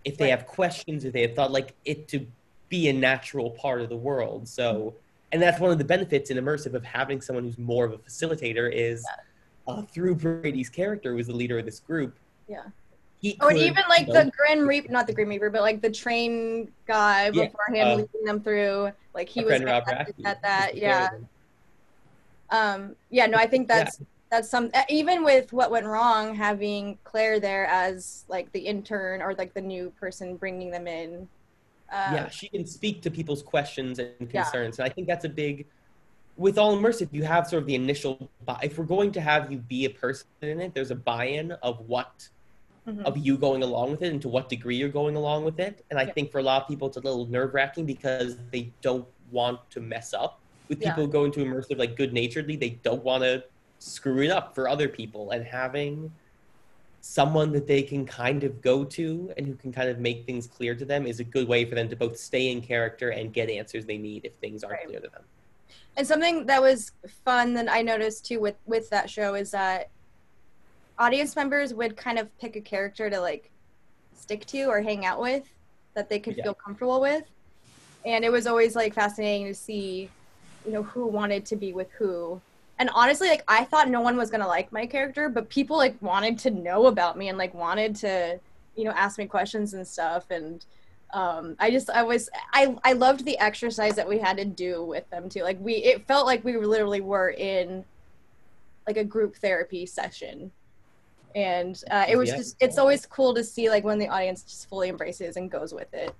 S3: if they
S1: Right.
S3: have questions, if they have thought like it to be a natural part of the world. So, and that's one of the benefits in immersive of having someone who's more of a facilitator is uh, through Brady's character, who is the leader of this group.
S1: Yeah.
S3: He
S1: Oh, and even like
S3: you know,
S1: the Grim Reaper, not the Grim Reaper, but like the train guy
S3: Yeah,
S1: beforehand
S3: uh,
S1: leading them through. Like he was
S3: friend Rob
S1: fantastic
S3: Raffey
S1: at that. Yeah. Um. Yeah. No, I think that's that's some even with what went wrong, having Claire there as like the intern or like the new person bringing them in. Uh,
S3: yeah, she can speak to people's questions and
S1: Yeah.
S3: concerns. And I think that's a big, with all immersive, you have sort of the initial, if we're going to have you be a person in it, there's a buy-in of what,
S1: mhm.
S3: of you going along with it and to what degree you're going along with it. And I
S1: Yeah.
S3: think for a lot of people, it's a little nerve-wracking because they don't want to mess up. With
S1: Yeah.
S3: people going to immersive like good-naturedly, they don't want to screw it up for other people. And having someone that they can kind of go to and who can kind of make things clear to them is a good way for them to both stay in character and get answers they need if things aren't
S1: Right.
S3: clear to them.
S1: And something that was fun that I noticed too with with that show is that audience members would kind of pick a character to like stick to or hang out with that they could
S3: Yeah.
S1: feel comfortable with. And it was always like fascinating to see, you know, who wanted to be with who. And honestly, like I thought no one was gonna like my character, but people like wanted to know about me and like wanted to, you know, ask me questions and stuff. And um, I just I was I I loved the exercise that we had to do with them too. Like we it felt like we literally were in like a group therapy session. And uh, it was
S3: Yeah.
S1: just it's always cool to see like when the audience just fully embraces and goes with it.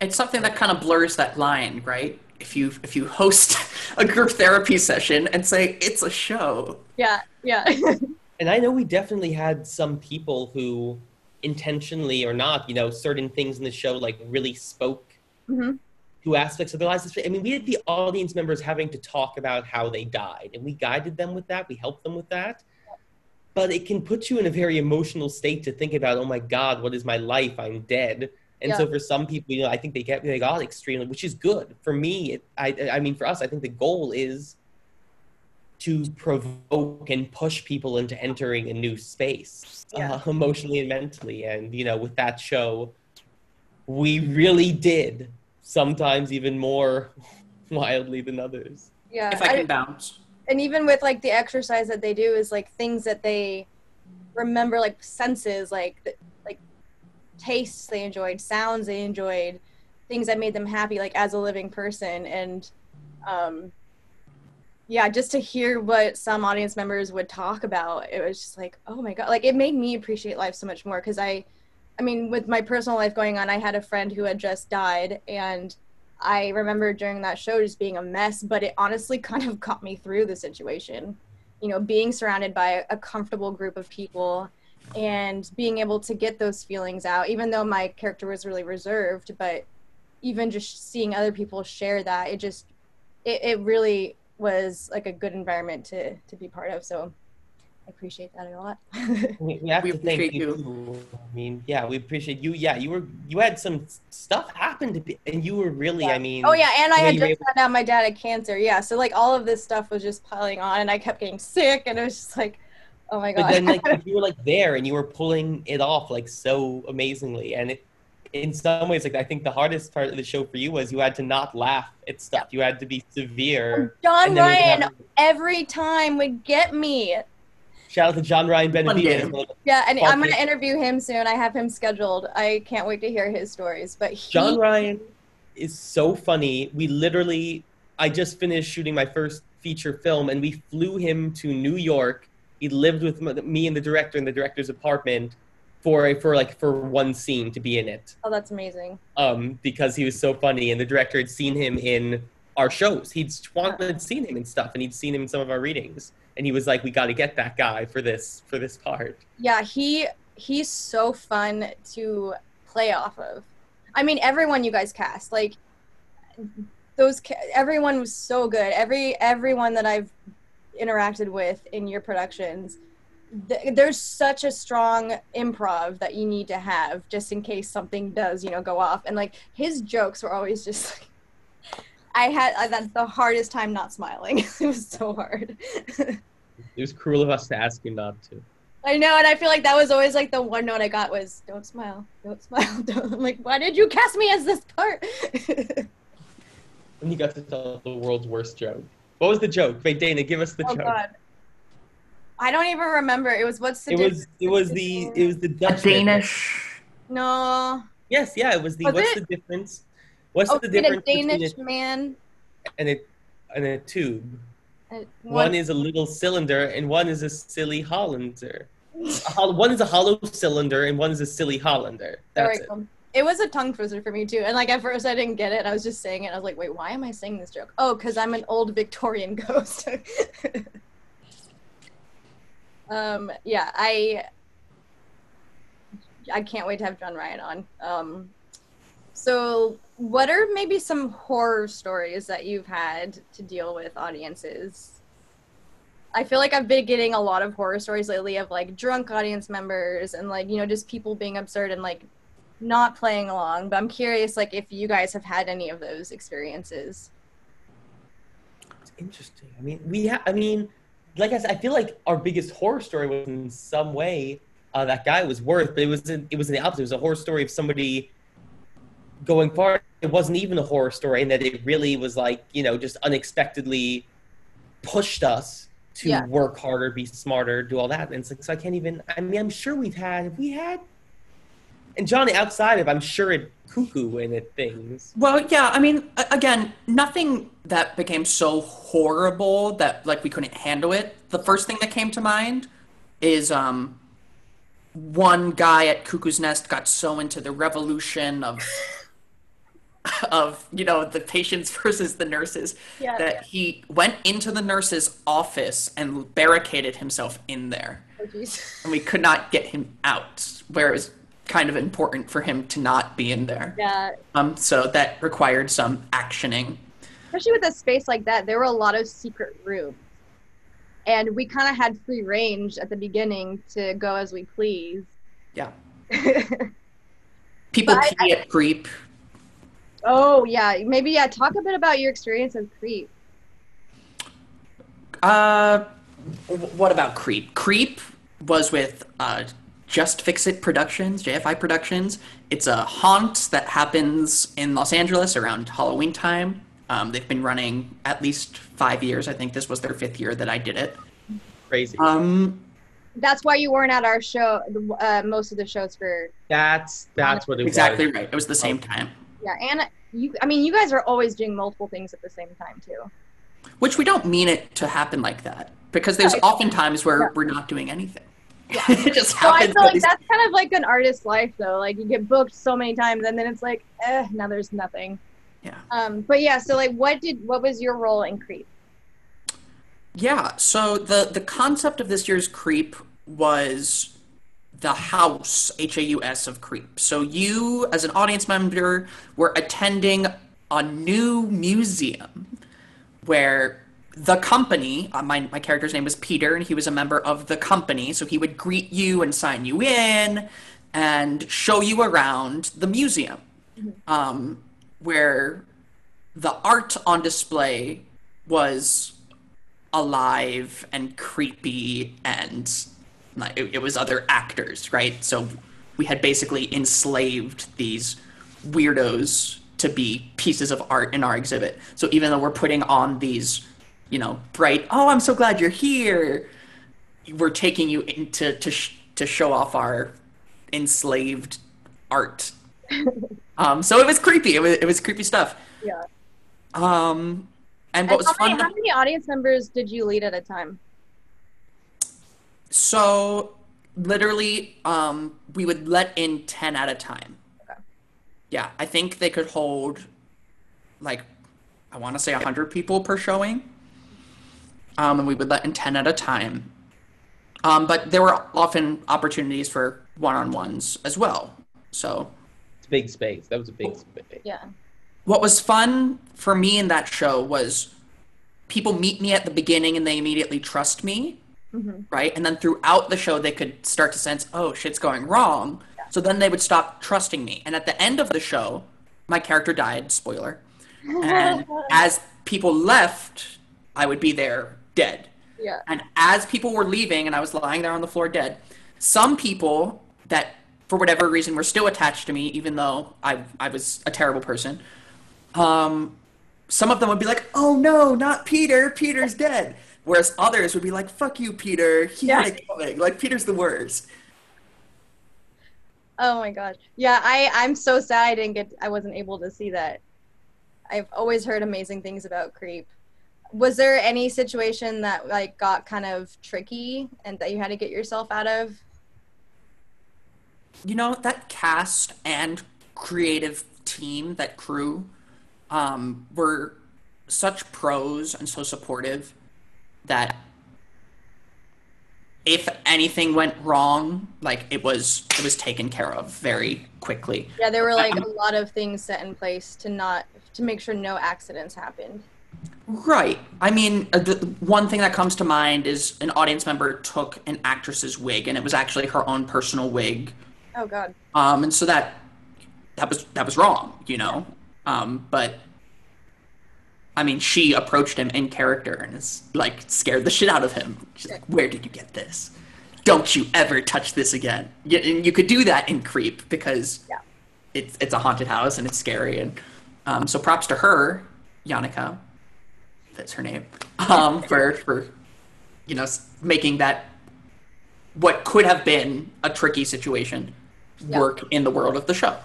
S2: It's something that kind of blurs that line, right? If you if you host a group therapy session and say it's a show,
S1: Yeah, yeah.
S3: And I know we definitely had some people who intentionally or not, you know, certain things in the show like really spoke
S1: Mhm.
S3: to aspects of their lives. I mean, we had the audience members having to talk about how they died, and we guided them with that. We helped them with that. But it can put you in a very emotional state to think about, oh my God, what is my life? I'm dead. And so for some people, you know, I think they get they got extremely, which is good. For me, it, I, I mean, for us, I think the goal is to provoke and push people into entering a new space
S1: Yeah.
S3: uh, emotionally and mentally. And, you know, with that show, we really did, sometimes even more wildly than others.
S1: yeah.
S2: if I can bounce.
S1: and even with like the exercise that they do is like things that they remember like senses like tastes they enjoyed sounds they enjoyed things that made them happy like as a living person and um yeah just to hear what some audience members would talk about it was just like oh my god like it made me appreciate life so much more because i i mean with my personal life going on i had a friend who had just died and I remember during that show just being a mess, but it honestly kind of got me through the situation. You know, being surrounded by a comfortable group of people and being able to get those feelings out, even though my character was really reserved, but even just seeing other people share that, it just, it, it really was like a good environment to, to be part of. So I appreciate that a lot.
S3: We, we have
S2: We
S3: to thank
S2: appreciate
S3: you.
S2: you.
S3: I mean, yeah, we appreciate you. Yeah, you were you had some stuff happen to be, and you were really. I mean.
S1: oh yeah, and I had
S3: you were
S1: just found out my dad had cancer. Yeah, so like all of this stuff was just piling on, and I kept getting sick, and it was just like, oh my god.
S3: But then, like, you were like there, and you were pulling it off like so amazingly, and it, in some ways, like I think the hardest part of the show for you was you had to not laugh at stuff. You had to be severe.
S1: John
S3: and then we would
S1: Ryan
S3: have-
S1: every time would get me.
S3: Shout out to John Ryan
S2: One
S3: Benavides.
S1: Yeah, and I'm gonna interview him soon. I have him scheduled. I can't wait to hear his stories. But he,
S3: John Ryan is so funny. We literally, I just finished shooting my first feature film, and we flew him to New York. He lived with me and the director in the director's apartment for for like for one scene to be in it,
S1: oh, that's amazing.
S3: um, because he was so funny, and the director had seen him in our shows. He'd wanted seen him and stuff, and he'd seen him in some of our readings, and he was like, "We got to get that guy for this for this part."
S1: Yeah, he he's so fun to play off of. I mean, everyone you guys cast, like those, ca- everyone was so good. Every everyone that I've interacted with in your productions, th- there's such a strong improv that you need to have just in case something does, you know, go off. And like his jokes were always just like. I had I, that's the hardest time not smiling. it was so hard.
S3: It was cruel of us to ask you not to.
S1: I know, and I feel like that was always like the one note I got was "Don't smile, don't smile." Don't. I'm like, why did you cast me as this part?
S3: And you got to tell the world's worst joke. What was the joke? Wait, Dana, give us the
S1: oh
S3: joke.
S1: God, I don't even remember. It was what's the
S3: It was
S1: difference
S3: it was the it was the
S2: A
S3: Dutch
S2: Danish.
S1: no.
S3: Yes, yeah, it was the
S1: Was
S3: what's
S1: it?
S3: the difference? What's
S1: Oh,
S3: the
S1: did a Danish
S3: between
S1: man.
S3: and a and a tube?
S1: uh,
S3: One is a little cylinder and one is a silly Hollander. A hol- one is a hollow cylinder and one is a silly Hollander. That's it.
S1: It was a tongue twister for me too, and like at first I didn't get it. I was just saying it. I was like, "Wait, why am I saying this joke?" Oh, because I'm an old Victorian ghost. um, yeah, I I can't wait to have John Ryan on. Um, so, what are maybe some horror stories that you've had to deal with audiences? I feel like I've been getting a lot of horror stories lately of like drunk audience members and like you know just people being absurd and like not playing along. But I'm curious, like if you guys have had any of those experiences.
S3: It's interesting. I mean, we ha- I mean, like I said, I feel like our biggest horror story was in some way uh, that guy was worth, but it was in, it was in the opposite. It was a horror story of somebody going far. It wasn't even a horror story, and that it really was like you know just unexpectedly pushed us to
S1: Yeah.
S3: work harder, be smarter, do all that. And it's like so I can't even. I mean, I'm sure we've had we had. And Jonny, outside of I'm sure it cuckoo and it things.
S2: Well, yeah, I mean, again, nothing that became so horrible that like we couldn't handle it. The first thing that came to mind is um one guy at Cuckoo's Nest got so into the revolution of of, you know, the patients versus the nurses
S1: Yeah.
S2: that he went into the nurse's office and barricaded himself in there.
S1: Oh.
S2: And we could not get him out, where it was kind of important for him to not be in there.
S1: Yeah,
S2: Um, so that required some actioning.
S1: especially with a space like that, there were a lot of secret rooms, and we kind of had free range at the beginning to go as we please.
S2: Yeah. People
S1: But I-
S2: pee at creep.
S1: oh yeah, maybe yeah. Talk a bit about your experience as creep.
S2: Uh, what about creep? Creep was with uh, Just Fix It Productions, JFI Productions. It's a haunt that happens in Los Angeles around Halloween time. Um, they've been running at least five years. I think this was their fifth year that I did it.
S3: Crazy.
S2: Um,
S1: That's why you weren't at our show. Uh, most of the shows for
S3: That's that's what it
S2: exactly
S3: was.
S2: right. It was the same time,
S1: yeah, and you. I mean, you guys are always doing multiple things at the same time too.
S2: which we don't mean it to happen like that because there's
S1: Right.
S2: often times where
S1: Yeah.
S2: we're not doing anything. it just
S1: So I feel like that's kind of like an artist's life, though. Like you get booked so many times, and then it's like, eh, now there's nothing.
S2: Yeah.
S1: Um, but yeah, so like, what did what was your role in Creep?
S2: Yeah, so the the concept of this year's Creep was the house, H A U S of Creep. So you as an audience member were attending a new museum where the company, uh, my, my character's name was Peter, and he was a member of the company. So he would greet you and sign you in and show you around the museum, um, where the art on display was alive and creepy and like, it, it was other actors, right? So we had basically enslaved these weirdos to be pieces of art in our exhibit. So even though we're putting on these, you know, bright, oh, I'm so glad you're here, we're taking you into to sh- to show off our enslaved art. um, so it was creepy. It was it was creepy stuff.
S1: Yeah.
S2: Um, and what
S1: And
S2: was
S1: how,
S2: fun?
S1: many, how many audience members did you lead at a time?
S2: So literally, um, we would let in ten at a time.
S1: Okay.
S2: Yeah, I think they could hold like I want to say hundred people per showing. Um, and we would let in ten at a time. Um, but there were often opportunities for one-on-ones as well. So
S3: It's big space. That was a big space.
S1: Yeah.
S2: what was fun for me in that show was people meet me at the beginning and they immediately trust me
S1: hmm
S2: right and then throughout the show they could start to sense oh shit's going wrong so then they would stop trusting me and at the end of the show my character died spoiler and as people left i would be there dead
S1: Yeah.
S2: and as people were leaving and I was lying there on the floor dead, some people that for whatever reason were still attached to me, even though I I was a terrible person, um, some of them would be like, "Oh no, not Peter! Peter's dead." Whereas others would be like, "Fuck you, Peter! He
S1: Yeah.
S2: had it coming. Like Peter's the worst."
S1: Oh my gosh. Yeah, I I'm so sad I didn't get I wasn't able to see that. I've always heard amazing things about Creep. Was there any situation that like got kind of tricky and that you had to get yourself out of?
S2: you know that cast and creative team that crew um, were such pros and so supportive that if anything went wrong like it was it was taken care of very quickly
S1: Yeah, there were like a lot of things set in place to not to make sure no accidents happened.
S2: Right i mean uh, the one thing that comes to mind is an audience member took an actress's wig and it was actually her own personal wig
S1: Oh god.
S2: um, and so that that was that was wrong, you know. Um, but I mean, she approached him in character and is like scared the shit out of him. She's like, "Where did you get this? Don't you ever touch this again." Y- And you could do that in Creep because
S1: Yeah.
S2: it's it's a haunted house and it's scary. And um, so props to her, Yannicka. That's her name. Um, for for you know making that what could have been a tricky situation
S1: Yeah.
S2: work in the world of the show.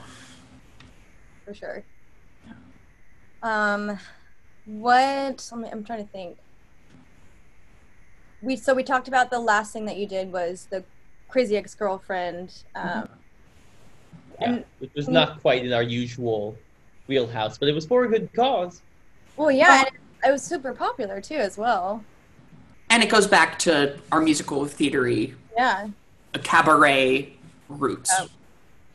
S1: for sure. Um, what? Let me, I'm trying to think. We so we talked about the last thing that you did was the crazy ex girlfriend. Um,
S3: Yeah, which was not quite in our usual wheelhouse, but it was for a good cause.
S1: well, yeah, and it, was super popular too, as well.
S2: And it goes back to our musical theatery
S1: Yeah.
S2: cabaret roots.
S1: Oh.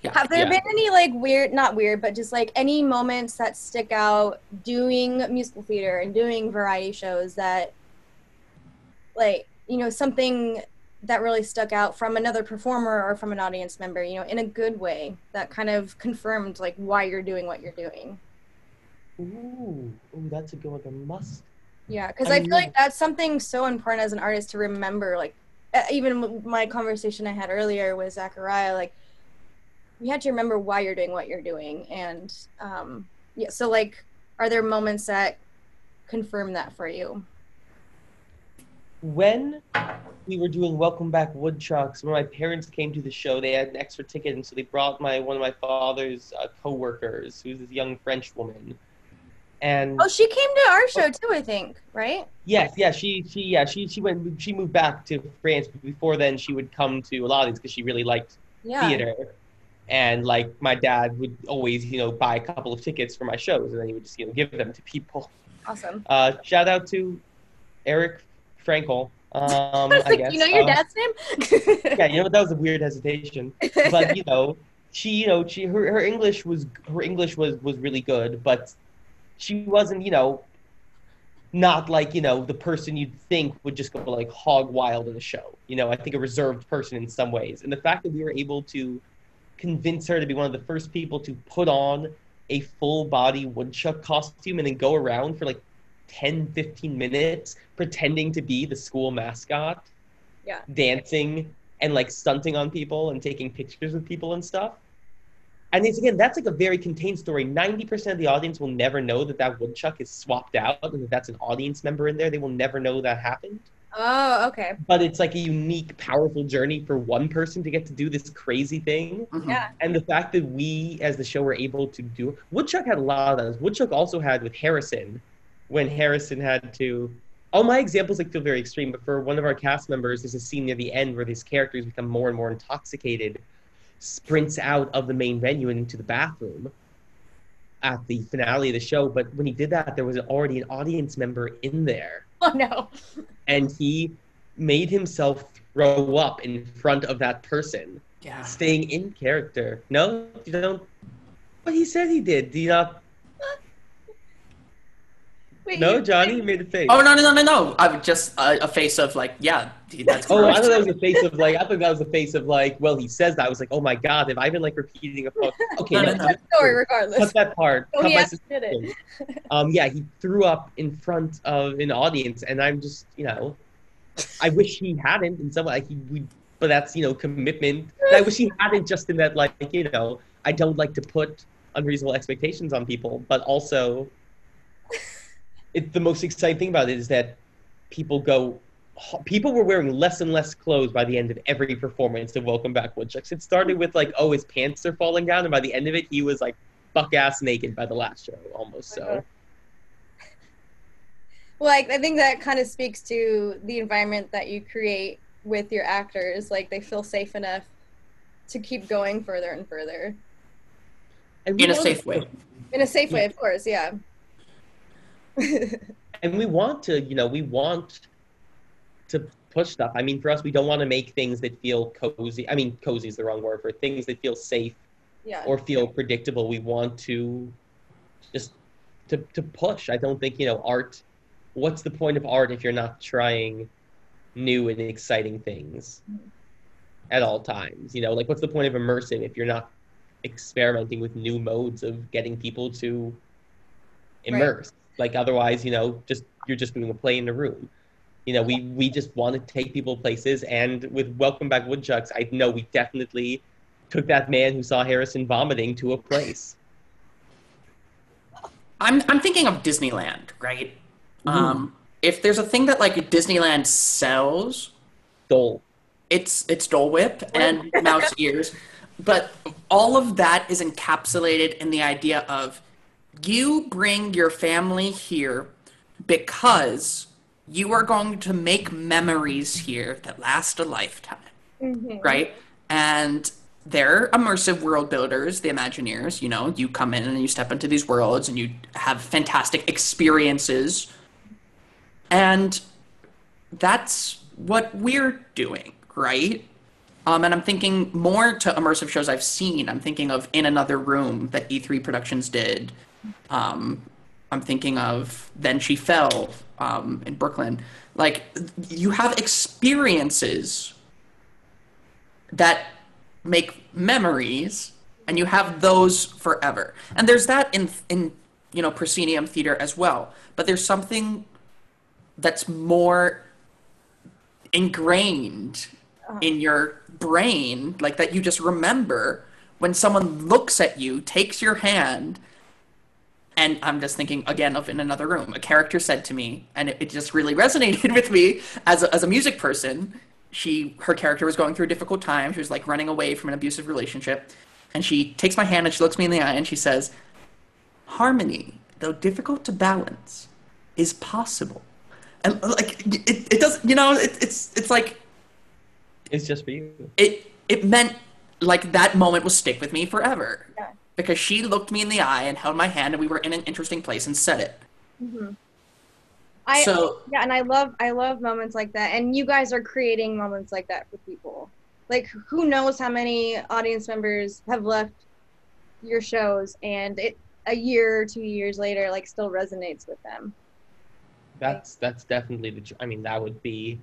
S2: Yeah.
S1: Have there
S3: Yeah.
S1: been any like weird, not weird, but just like any moments that stick out doing musical theater and doing variety shows that, like, you know, something that really stuck out from another performer or from an audience member, you know, in a good way that kind of confirmed like why you're doing what you're doing.
S3: Ooh, ooh, that's a good one. There must.
S1: Yeah, because
S3: I
S1: I, feel like that's something so important as an artist to remember. Like, even my conversation I had earlier with Zachariah, like, you have to remember why you're doing what you're doing. And, um, yeah, so, like, are there moments that confirm that for you?
S3: When we were doing Welcome Back Woodchucks, when my parents came to the show, they had an extra ticket, and so they brought my one of my father's uh, coworkers, who's this young French woman. And
S1: Oh, she came to our show too, I think, right?
S3: yes, yeah, she she yeah she she went she moved back to France. But before then, she would come to a lot of these because she really liked
S1: Yeah.
S3: theater. And like my dad would always, you know, buy a couple of tickets for my shows, and then he would just, you know, give them to people.
S1: Awesome.
S3: Uh, shout out to Eric Frankel. Um,
S1: I was
S3: I
S1: like,
S3: guess.
S1: you know your
S3: Uh,
S1: dad's name?
S3: Yeah, you know that was a weird hesitation, but you know, she, you know, she her, her English was her English was was really good, but she wasn't, you know, not like you know the person you'd think would just go like hog wild in the show. You know, I think a reserved person in some ways, and the fact that we were able to convince her to be one of the first people to put on a full body woodchuck costume and then go around for like 10 15 minutes pretending to be the school mascot
S1: Yeah.
S3: dancing and like stunting on people and taking pictures with people and stuff and it's again that's like a very contained story 90% of the audience will never know that that woodchuck is swapped out and that that's an audience member in there they will never know that happened
S1: Oh, okay.
S3: but it's like a unique powerful journey for one person to get to do this crazy thing
S2: Mhm.
S1: Yeah.
S3: and the fact that we as the show were able to do woodchuck had a lot of those woodchuck also had with harrison when harrison had to all my examples like feel very extreme but for one of our cast members there's a scene near the end where these characters become more and more intoxicated sprints out of the main venue and into the bathroom at the finale of the show but when he did that there was already an audience member in there
S1: Oh no.
S3: and he made himself throw up in front of that person
S2: Yeah.
S3: staying in character. No, you don't. But he said he did. Do you not?
S1: Wait,
S3: No, Jonny you made a face.
S2: Oh no no no no no! I would just uh, a face of like yeah, that's
S3: Oh, I thought that was a face of like. I thought that was a face of like. Well, he says that. I was like, oh my god, have I been like repeating a quote? Okay,
S2: No,
S3: no,
S2: no, no.
S1: Story regardless.
S3: cut that part.
S1: Oh,
S3: cut
S1: he
S3: my
S1: did it.
S3: Um, yeah, he threw up in front of an audience, and I'm just, you know, I wish he hadn't in some way. Like he, we, but that's you know commitment. I wish he hadn't just in that like you know I don't like to put unreasonable expectations on people, but also, it the most exciting thing about it is that people go. People were wearing less and less clothes by the end of every performance of Welcome Back Woodchucks. It started with like, oh, his pants are falling down, and by the end of it, he was like buck ass naked by the last show, almost. So uh-huh.
S1: Like I think that kind of speaks to the environment that you create with your actors. Like they feel safe enough to keep going further and further
S3: and we
S2: in a safe way.
S1: in a safe way, of course. Yeah.
S3: and we want to you know we want to push stuff. I mean for us we don't want to make things that feel cozy. I mean cozy is the wrong word for things that feel safe
S1: yeah.
S3: or feel predictable. We want to just to, to push. I don't think you know art what's the point of art if you're not trying new and exciting things at all times? You know like what's the point of immersive if you're not experimenting with new modes of getting people to immerse like otherwise you know just you're just doing a play in a room. You know we we just want to take people places. And with welcome back woodchucks i know we definitely took that man who saw harrison vomiting to a place.
S2: I'm I'm thinking of Disneyland, right?
S3: Mhm.
S2: Um, if there's a thing that like Disneyland sells,
S3: dole.
S2: it's it's Dole Whip and mouse ears, but all of that is encapsulated in the idea of you bring your family here because you are going to make memories here that last a lifetime,
S1: Mhm.
S2: right? And they're immersive world builders, the Imagineers. You know, you come in and you step into these worlds and you have fantastic experiences. And that's what we're doing, right? Um, and I'm thinking more to immersive shows I've seen. I'm thinking of In Another Room that E3 Productions did. Um, I'm thinking of Then She Fell um, in Brooklyn. Like, you have experiences that make memories, and you have those forever. And there's that in in you know proscenium theater as well. But there's something that's more ingrained in your brain, like that you just remember when someone looks at you, takes your hand, and I'm just thinking again of in another room. A character said to me, and it, it just really resonated with me as a, as a music person. She her character was going through a difficult time. She was like running away from an abusive relationship, and she takes my hand and she looks me in the eye and she says, "Harmony, though difficult to balance, is possible." And like it, it does, you know, it, it's it's like
S3: it's just for you
S2: it it meant like that moment will stick with me forever
S1: Yeah.
S2: Because she looked me in the eye and held my hand and we were in an interesting place and said it
S1: Mhm. I
S2: so
S1: yeah, and I love I love moments like that, and you guys are creating moments like that for people. Like who knows how many audience members have left your shows, and it a year or two years later, like still resonates with them.
S3: That's that's definitely the. I mean, that would be.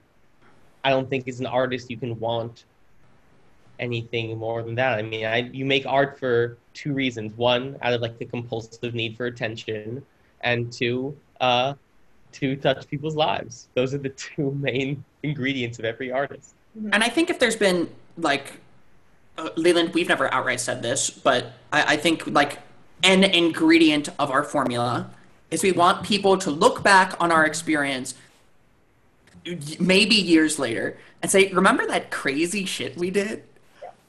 S3: I don't think as an artist you can want anything more than that. I mean, I you make art for two reasons: one, out of like the compulsive need for attention, and two, uh, to touch people's lives. Those are the two main ingredients of every artist.
S2: And I think if there's been like, uh, Leland, we've never outright said this, but I, I think like an ingredient of our formula is we want people to look back on our experience maybe years later and say, remember that crazy shit we did?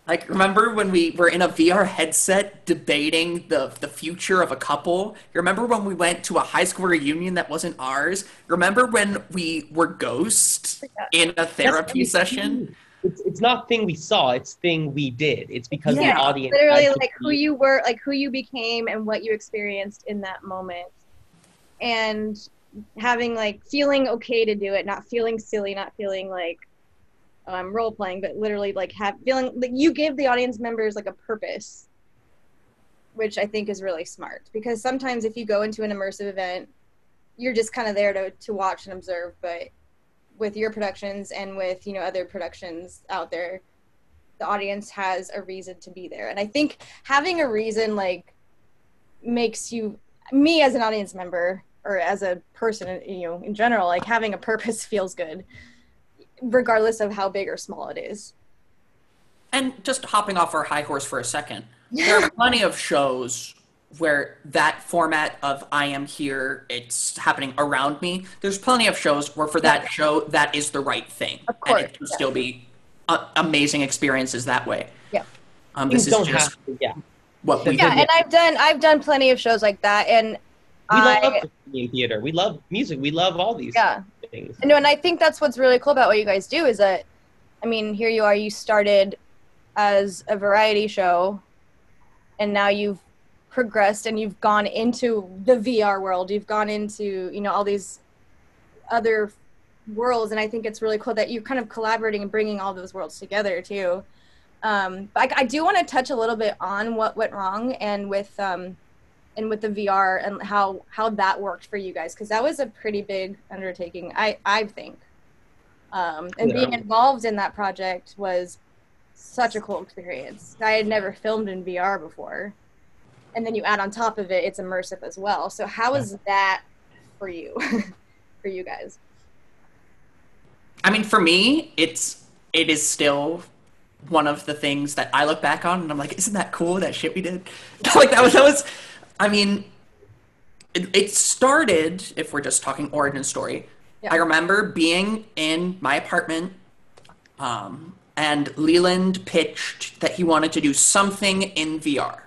S2: Like, remember when we were in a VR headset debating the, the future of a couple? You remember when we went to a high school reunion that wasn't ours? Remember when we were ghosts in a therapy
S3: That's-
S2: session?
S3: It's, it's not thing we saw; it's thing we did. It's because
S2: Yeah,
S3: the audience
S1: literally like who
S3: be-
S1: you were like who you became and what you experienced in that moment and having like feeling okay to do it not feeling silly not feeling like Um, i'm role playing but literally like have feeling like you give the audience members like a purpose which i think is really smart. Because sometimes if you go into an immersive event you're just kind of there to, to watch and observe but with your productions and with you know other productions out there the audience has a reason to be there. And i think having a reason like makes you me as an audience member or as a person you know in general like having a purpose feels good regardless of how big or small it is
S2: And just hopping off our high horse for a second, there are plenty of shows where that format of I am here, it's happening around me. There's plenty of shows where for that show, that is the right thing.
S1: Of
S2: and it can
S1: yeah.
S2: still be uh, amazing experiences that way.
S1: Yeah.
S2: Um,
S3: Things
S2: this is
S3: don't
S2: just
S3: have to. Yeah,
S2: what we
S1: yeah and i've done i've done plenty of shows like that and
S3: we
S1: I,
S3: love in theater. We love music. We love all these
S1: yeah
S3: things.
S1: No, and I think that's what's really cool about what you guys do is that, I mean, here you are, you started as a variety show, and now you've progressed and you've gone into the VR world. You've gone into, you know, all these other worlds, and I think it's really cool that you're kind of collaborating and bringing all those worlds together too. Um, but I, I do want to touch a little bit on what went wrong and with um, and with the VR and how how that worked for you guys because that was a pretty big undertaking. I I think, um, and
S3: Yeah.
S1: being involved in that project was such a cool experience. I had never filmed in VR before, and then you add on top of it, it's immersive as well. So how was that for you, for you guys?
S2: I mean, for me, it's it is still one of the things that I look back on and I'm like, isn't that cool that shit we did? like that was that was. I mean, it, it started. If we're just talking origin story,
S1: Yeah.
S2: I remember being in my apartment, um, and Leland pitched that he wanted to do something in VR.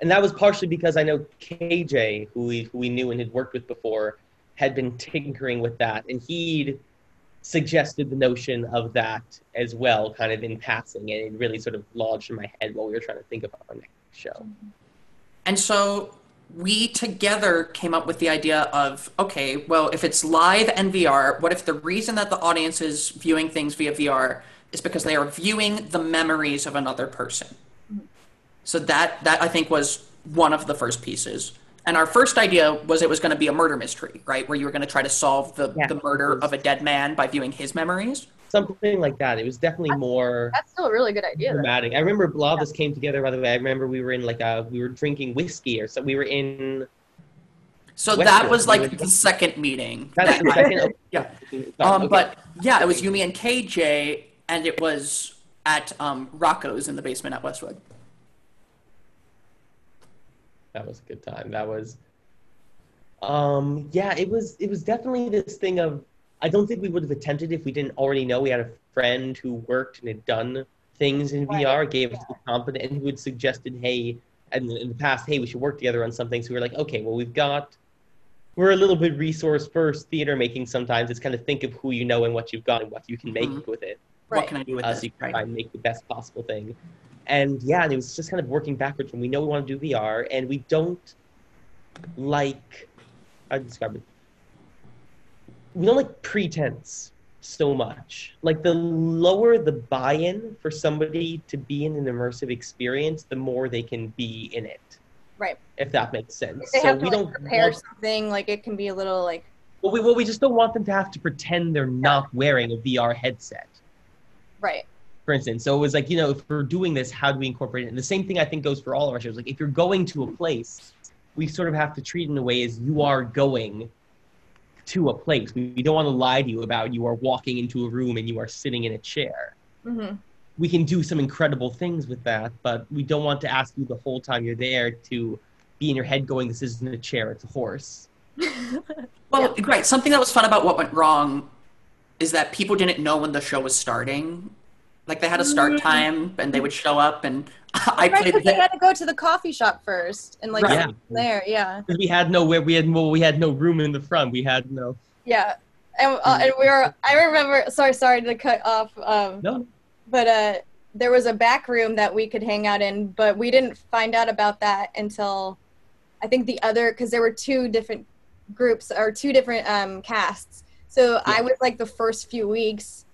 S3: and that was partially because I know KJ, who we who we knew and had worked with before, had been tinkering with that, and he'd suggested the notion of that as well, kind of in passing, and it really sort of lodged in my head while we were trying to think about our next show.
S2: And so we together came up with the idea of okay, well, if it's live and VR, what if the reason that the audience is viewing things via VR is because they are viewing the memories of another person? So that that I think was one of the first pieces. And our first idea was it was going to be a murder mystery, right? Where you were going to try to solve the,
S3: Yeah.
S2: the murder of a dead man by viewing his memories.
S3: Something like that. It was definitely more
S1: That's still a really good idea. though.
S3: dramatic. I remember a lot of us came together. By the way, I remember we were in like a we were drinking whiskey or so. We were in.
S2: So
S3: Westwood,
S2: that was like
S3: were-
S2: the second meeting.
S3: That's the
S2: I-
S3: second.
S2: yeah.
S3: okay.
S2: Um, but yeah, it was Yumi and KJ, and it was at um, Rocco's in the basement at Westwood.
S3: that was a good time. That was. Um. Yeah. It was. It was definitely this thing of. I don't think we would have attempted if we didn't already know we had a friend who worked and had done things in
S1: Right,
S3: VR, gave us the confidence, and who had suggested, hey, and in the past, hey, we should work together on something. So we were like, okay, well, we've got. We're a little bit resource first theater making sometimes. It's kind of think of who you know and what you've got and what you can make
S2: Mhm.
S3: with it.
S2: What can I do with
S3: uh,
S2: this?
S3: so you can
S2: Right.
S3: try and make the best possible thing. And yeah, and it was just kind of working backwards from we know we want to do VR and we don't like I describe it. We don't like pretense so much. Like the lower the buy-in for somebody to be in an immersive experience, the more they can be in it.
S1: Right.
S3: If that makes sense.
S1: They
S3: so
S1: have to
S3: we
S1: like,
S3: don't
S1: prepare
S3: want-
S1: something, like it can be a little like
S3: Well, we, well, we just don't want them to have to pretend they're not wearing a VR headset.
S1: Right.
S3: for instance. So it was like, you know, if we're doing this, how do we incorporate it? And the same thing I think goes for all of our shows. Like if you're going to a place, we sort of have to treat it in a way as you are going to a place. We, we don't want to lie to you about you are walking into a room and you are sitting in a chair.
S1: hmm
S3: We can do some incredible things with that, but we don't want to ask you the whole time you're there to be in your head going, this isn't a chair, it's a horse.
S2: Well, great. Something that was fun about what went wrong is that people didn't know when the show was starting. Like they had a start time, and they would show up, and I
S1: right,
S2: played.
S1: because they had to go to the coffee shop first and like
S2: Right.
S3: Yeah.
S1: there. Yeah.
S3: We had no where we had well, we had no room in the front. We had no
S1: Yeah. And, uh, and we were. I remember. Sorry, sorry to cut off. Um,
S3: no.
S1: but uh, there was a back room that we could hang out in, but we didn't find out about that until I think the other because there were two different groups or two different um, casts. So I was like the first few weeks,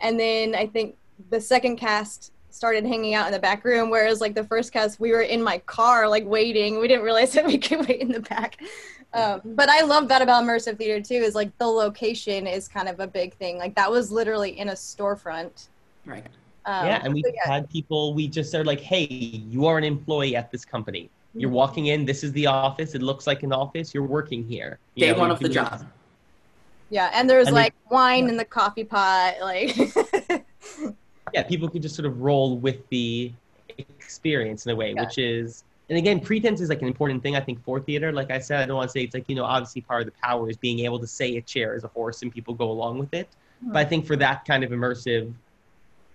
S1: and then I think the second cast started hanging out in the back room, whereas like the first cast we were in my car like waiting. We didn't realize that we could wait in the back. Um, but I love that about immersive theater too. Is like the location is kind of a big thing. Like that was literally in a storefront.
S2: right.
S1: Um,
S3: yeah, and we
S1: so yeah.
S3: had people. We just said like, "Hey, you are an employee at this company. You're
S1: Mhm.
S3: walking in. This is the office. It looks like an office. You're working here." You
S2: Day
S3: know,
S2: one of the job.
S1: Yeah, and there's was
S3: And
S1: like wine
S3: yeah.
S1: in the coffee pot, like
S3: Yeah, people could just sort of roll with the experience in a way,
S1: Yeah.
S3: which is. And again, pretense is like an important thing I think for theater. Like I said, I don't want to say it's like you know obviously part of the power is being able to say a chair is a horse and people go along with it. Hmm. But I think for that kind of immersive,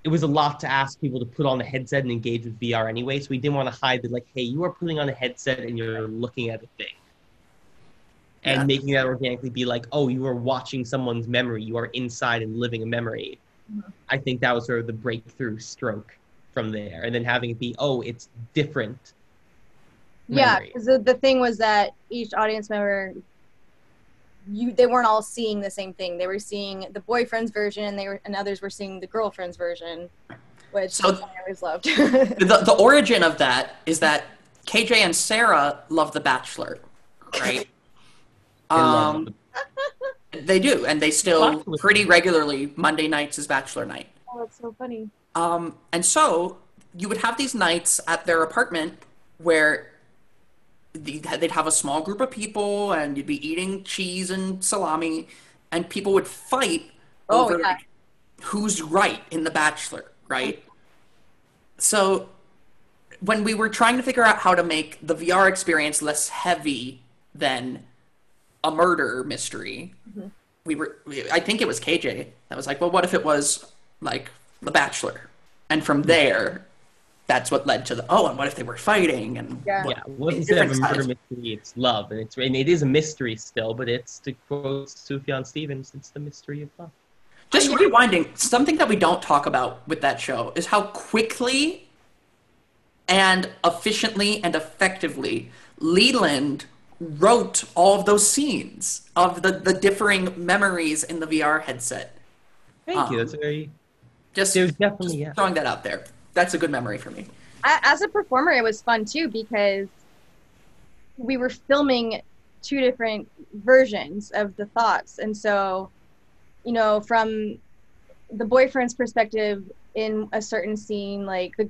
S3: it was a lot to ask people to put on a headset and engage with VR anyway. So we didn't want to hide that, like, hey, you are putting on a headset and you're looking at a thing. And
S2: Yeah.
S3: making that organically be like, oh, you are watching someone's memory. You are inside and living a memory. I think that was sort of the breakthrough stroke from there. And then having it be, oh, it's different.
S1: yeah. Because the, the thing was that each audience member, you they weren't all seeing the same thing. They were seeing the boyfriend's version, and they were and others were seeing the girlfriend's version, which
S2: So-
S1: I always loved.
S2: The, the origin of that is that KJ and Sarah love The Bachelor, right?
S3: I love
S2: um,
S3: it.
S2: They do, and they still
S3: Lots of-
S2: pretty regularly Monday nights is Bachelor night.
S1: oh, that's so funny.
S2: Um, and so you would have these nights at their apartment where they'd have a small group of people and you'd be eating cheese and salami and people would fight
S1: Oh,
S2: over
S1: yeah.
S2: like, who's right in The Bachelor, right? So when we were trying to figure out how to make the VR experience less heavy than a murder mystery,
S1: Mm-hmm.
S2: we were we, I think it was KJ that was like, well, what if it was like The Bachelor? And from there, that's what led to the oh, and what if they were fighting? And
S1: Yeah.
S3: Yeah, well,
S2: It's
S3: instead of a murder
S2: sides.
S3: mystery, it's love, and it's and it is a mystery still, but it's to quote Sufjan Stevens, it's the mystery of love.
S2: just rewinding, something that we don't talk about with that show is how quickly and efficiently and effectively Leland wrote all of those scenes of the, the differing memories in the VR headset.
S3: Thank you.
S2: Um,
S3: That's very.
S2: Just,
S3: There's definitely
S2: just
S3: yeah.
S2: throwing that out there. That's a good memory for me.
S1: As a performer, it was fun too because we were filming two different versions of the thoughts, and so, you know, from the boyfriend's perspective in a certain scene, like the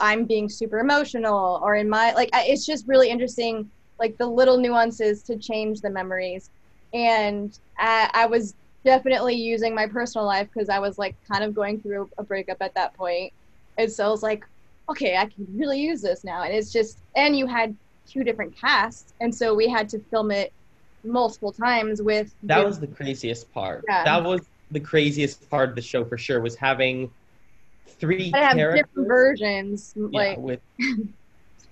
S1: I'm being super emotional, or in my like, it's just really interesting, like the little nuances to change the memories, and I, I was definitely using my personal life because I was like kind of going through a breakup at that point and so I was like, okay, I can really use this now. And it's just, and you had two different casts. And so we had to film it multiple times with.
S3: That was the craziest part.
S1: Yeah.
S3: That was the craziest part of the show for sure. Was having three
S1: I have
S3: characters
S1: different versions.
S3: yeah,
S1: Like,
S3: with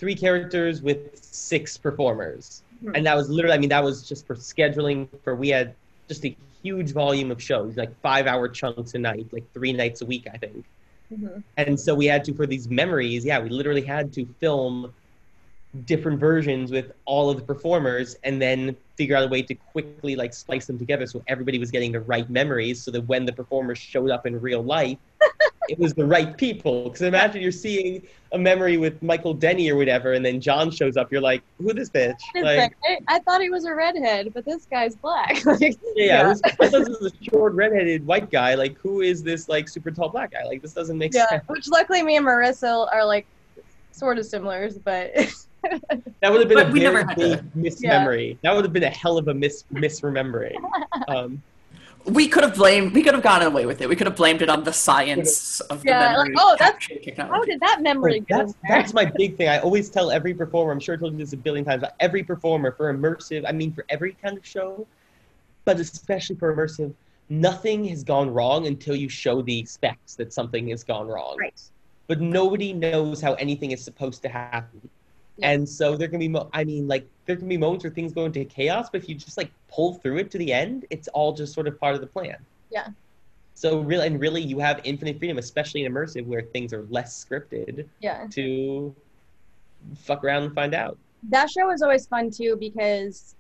S3: three characters with six performers,
S1: Mhm.
S3: and that was literally. I mean, that was just for scheduling. For we had just a huge volume of shows, like five-hour chunks a night, like three nights a week, I think.
S1: Mhm.
S3: And so we had to, for these memories, yeah, we literally had to film different versions with all of the performers and then figure out a way to quickly like splice them together so everybody was getting the right memories so that when the performers showed up in real life, it was the right people. Because imagine you're seeing a memory with Michael Denny or whatever, and then John shows up. You're like, who this bitch? Like,
S1: like, I, I thought he was a redhead, but this guy's black. Like,
S3: yeah,
S1: Yeah.
S3: This, I thought this was a short redheaded white guy. Like, who is this like super tall black guy? Like, this doesn't make
S1: yeah.
S3: sense.
S1: Which luckily me and Marissa are like sort of similars, but
S3: That would have been
S2: But
S3: a
S2: we
S3: very
S2: never had to-
S3: big mismemory. That would have been a hell of a mis misremembering. Um,
S2: We could have blamed. We could have gotten away with it. We could have blamed it on the science of the
S1: Yeah, like, oh, that's- how did that memory get
S3: that's that's my big thing. I always tell every performer. I'm sure I told you this a billion times. But every performer for immersive. I mean, for every kind of show, but especially for immersive, nothing has gone wrong until you show the spects that something has gone wrong.
S1: Right.
S3: But nobody knows how anything is supposed to happen.
S1: Yeah.
S3: And so there can be, mo- I mean, like there can be moments where things go into chaos, but if you just like pull through it to the end, it's all just sort of part of the plan.
S1: Yeah.
S3: So really, and really, you have infinite freedom, especially in immersive, where things are less scripted
S1: Yeah.
S3: to fuck around and find out.
S1: that show was always fun too because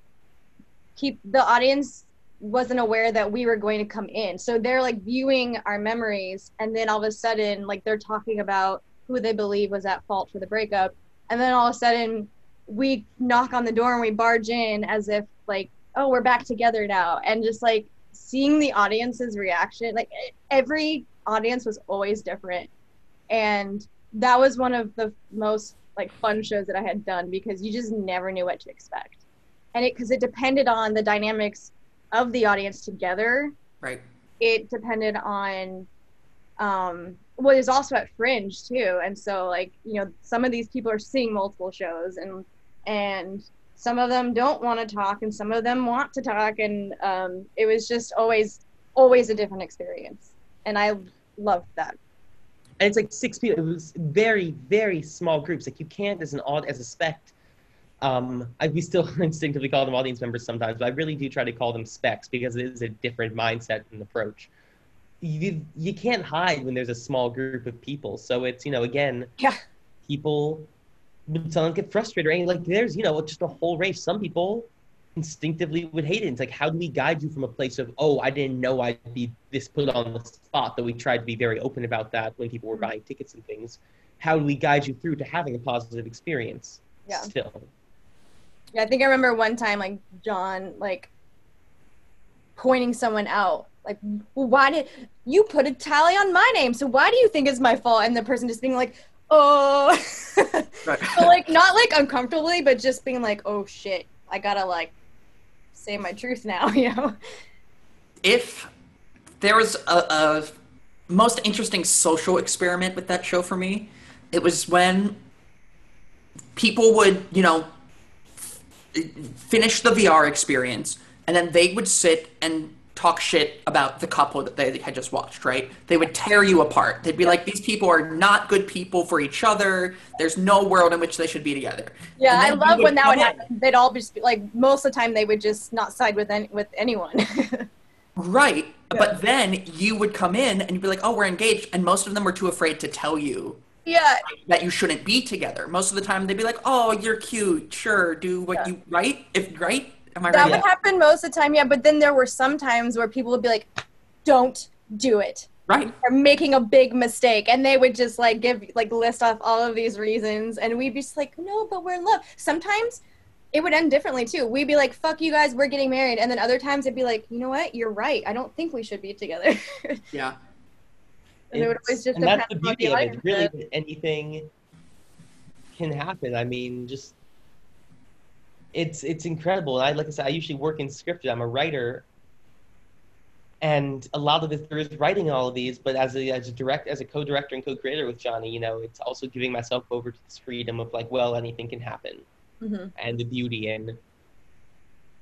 S1: keep the audience wasn't aware that we were going to come in so they're like viewing our memories and then all of a sudden like they're talking about who they believe was at fault for the breakup and then all of a sudden we knock on the door and we barge in as if like oh we're back together now and just like seeing the audience's reaction like every audience was always different and that was one of the most like fun shows that I had done because you just never knew what to expect, and it because it depended on the dynamics of the audience together.
S2: Right.
S1: It depended on, um, well, it was also at Fringe too, and so like you know some of these people are seeing multiple shows and and some of them don't want to talk and some of them want to talk and um, it was just always always a different experience and I loved that.
S3: And it's like six people. It was very, very small groups. Like you can't, as an odd, as a spect. Um, I, we still instinctively call them audience members sometimes, but I really do try to call them spects because it is a different mindset and approach. You you can't hide when there's a small group of people. So it's you know again,
S1: Yeah.
S3: people some get frustrated. Right? Like there's you know just a whole range. Some people instinctively would hate it. It's like, how do we guide you from a place of, oh, I didn't know I'd be this put on the spot, That we tried to be very open about that when people were
S1: Mhm.
S3: buying tickets and things. How do we guide you through to having a positive experience
S1: Yeah.
S3: still?
S1: Yeah, I think I remember one time like John like pointing someone out. Like, well, why did you put a tally on my name? So why do you think it's my fault? And the person just being like, oh,
S2: Right.
S1: but like not like uncomfortably, but just being like, oh shit, I gotta like say my truth now, you know?
S2: if there was a, a most interesting social experiment with that show for me, it was when people would, you know, f- finish the VR experience and then they would sit and talk shit about the couple that they had just watched, right? They would tear you apart. They'd be like, these people are not good people for each other. There's no world in which they should be together.
S1: Yeah, I love when that would happen. They'd all just be, like most of the time they would just not side with any, with anyone.
S2: Right. But then you would come in and you'd be like, oh, we're engaged. And most of them were too afraid to tell you
S1: yeah,
S2: that you shouldn't be together. Most of the time they'd be like, oh, you're cute. Sure. Do what
S1: Yeah.
S2: you, right? If, right? Am I
S1: that
S2: right?
S1: would happen most of the time. Yeah, but then there were some times where people would be like, "Don't do it."
S2: Right.
S1: Or making a big mistake, and they would just like give like list off all of these reasons, and we'd be just like, "No, but we're in love." Sometimes it would end differently too. We'd be like, "Fuck you guys, we're getting married," and then other times it'd be like, "You know what? You're right. I don't think we should be together."
S2: Yeah.
S1: And it would always just
S3: and that's the beauty of it. Really, anything can happen. I mean, just it's it's incredible. And I like I said, I usually work in scripted. I'm a writer, and a lot of this there is writing all of these. But as a as a direct as a co-director and co-creator with Jonny, you know, it's also giving myself over to this freedom of like, well, anything can happen,
S1: Mhm.
S3: and the beauty in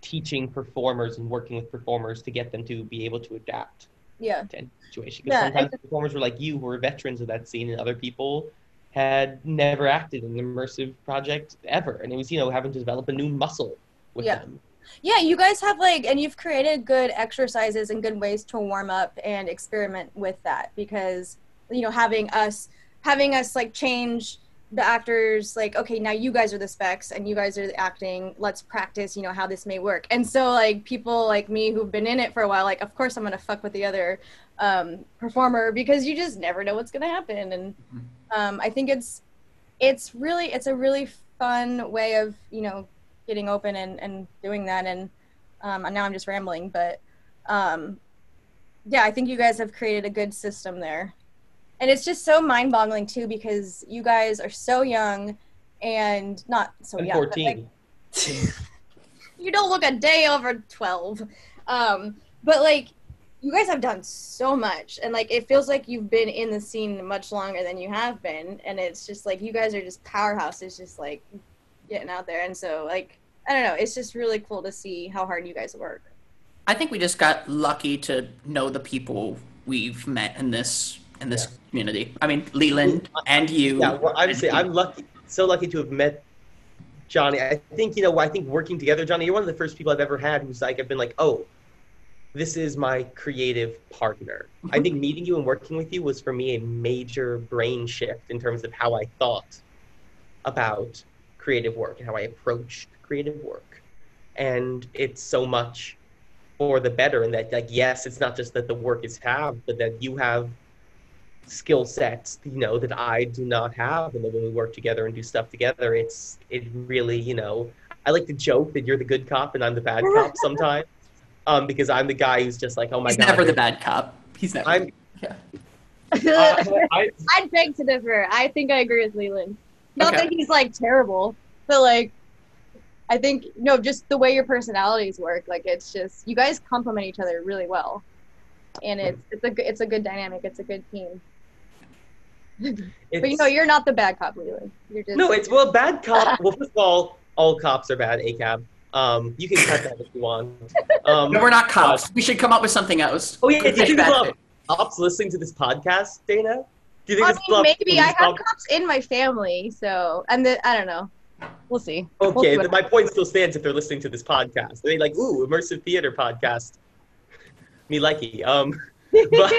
S3: teaching performers and working with performers to get them to be able to adapt
S1: Yeah,
S3: to any situation. Because
S1: Yeah,
S3: sometimes performers were like you, who were veterans of that scene, and other people had never acted in an immersive project ever, and it was you know having to develop a new muscle with
S1: Yeah.
S3: them.
S1: yeah. You guys have like, and you've created good exercises and good ways to warm up and experiment with that because you know having us having us like change the actors like okay now you guys are the spects and you guys are the acting let's practice you know how this may work and so like people like me who've been in it for a while like of course i'm gonna fuck with the other um, performer because you just never know what's gonna happen and um, i think it's it's really it's a really fun way of you know getting open and, and doing that. And um, and now i'm just rambling but um, yeah i think you guys have created a good system there. And it's just so mind-boggling too because you guys are so young and not so
S3: And
S1: young but, like,
S3: 14.
S1: you don't look a day over 12 um, but like you guys have done so much and like it feels like you've been in the scene much longer than you have been and it's just like you guys are just powerhouses just like getting out there and so like i don't know it's just really cool to see how hard you guys work
S2: I think we just got lucky to know the people we've met in this in this community. I mean, Leland and you.
S3: Yeah, well, I would
S2: and
S3: say
S2: you.
S3: I'm lucky, so lucky to have met Jonny. I think you know, I think working together, Jonny, you're one of the first people I've ever had who's like, I've been like, oh, this is my creative partner. I mm-hmm. think meeting you and working with you was for me a major brain shift in terms of how I thought about creative work and how I approached creative work. And it's so much for the better in that, like, yes, it's not just that the work is have, but that you have skill sets you know that i do not have and then when we work together and do stuff together it's it really you know i like to joke that you're the good cop and i'm the bad cop sometimes um because i'm the guy who's just like oh my
S2: He's
S3: god
S2: never the bad cop. He's never.
S3: I'm-
S2: yeah.
S3: uh, I,
S1: i'd beg to differ i think i agree with leland not
S2: Okay.
S1: that he's like terrible but like i think no just the way your personalities work like it's just you guys complement each other really well and it's it's a good it's a good dynamic it's a good team but you know, you're not the bad cop leland you're just
S3: no it's well bad cop well first of all all cops are bad acab um you can cut that if you want um
S2: No, we're not cops. We should come up with something else.
S3: oh yeah do you
S2: fish,
S3: think
S2: bad
S3: there's a lot
S2: fish.
S3: of cops listening to this podcast dana do you think
S1: I mean,
S3: lot
S1: maybe I have
S3: cops-
S1: cops in my family, so and the, I don't know. We'll see. We'll
S3: Okay,
S1: see
S3: my point still stands if they're listening to this podcast. They're like, ooh, immersive theater podcast. Me likey. Um, but,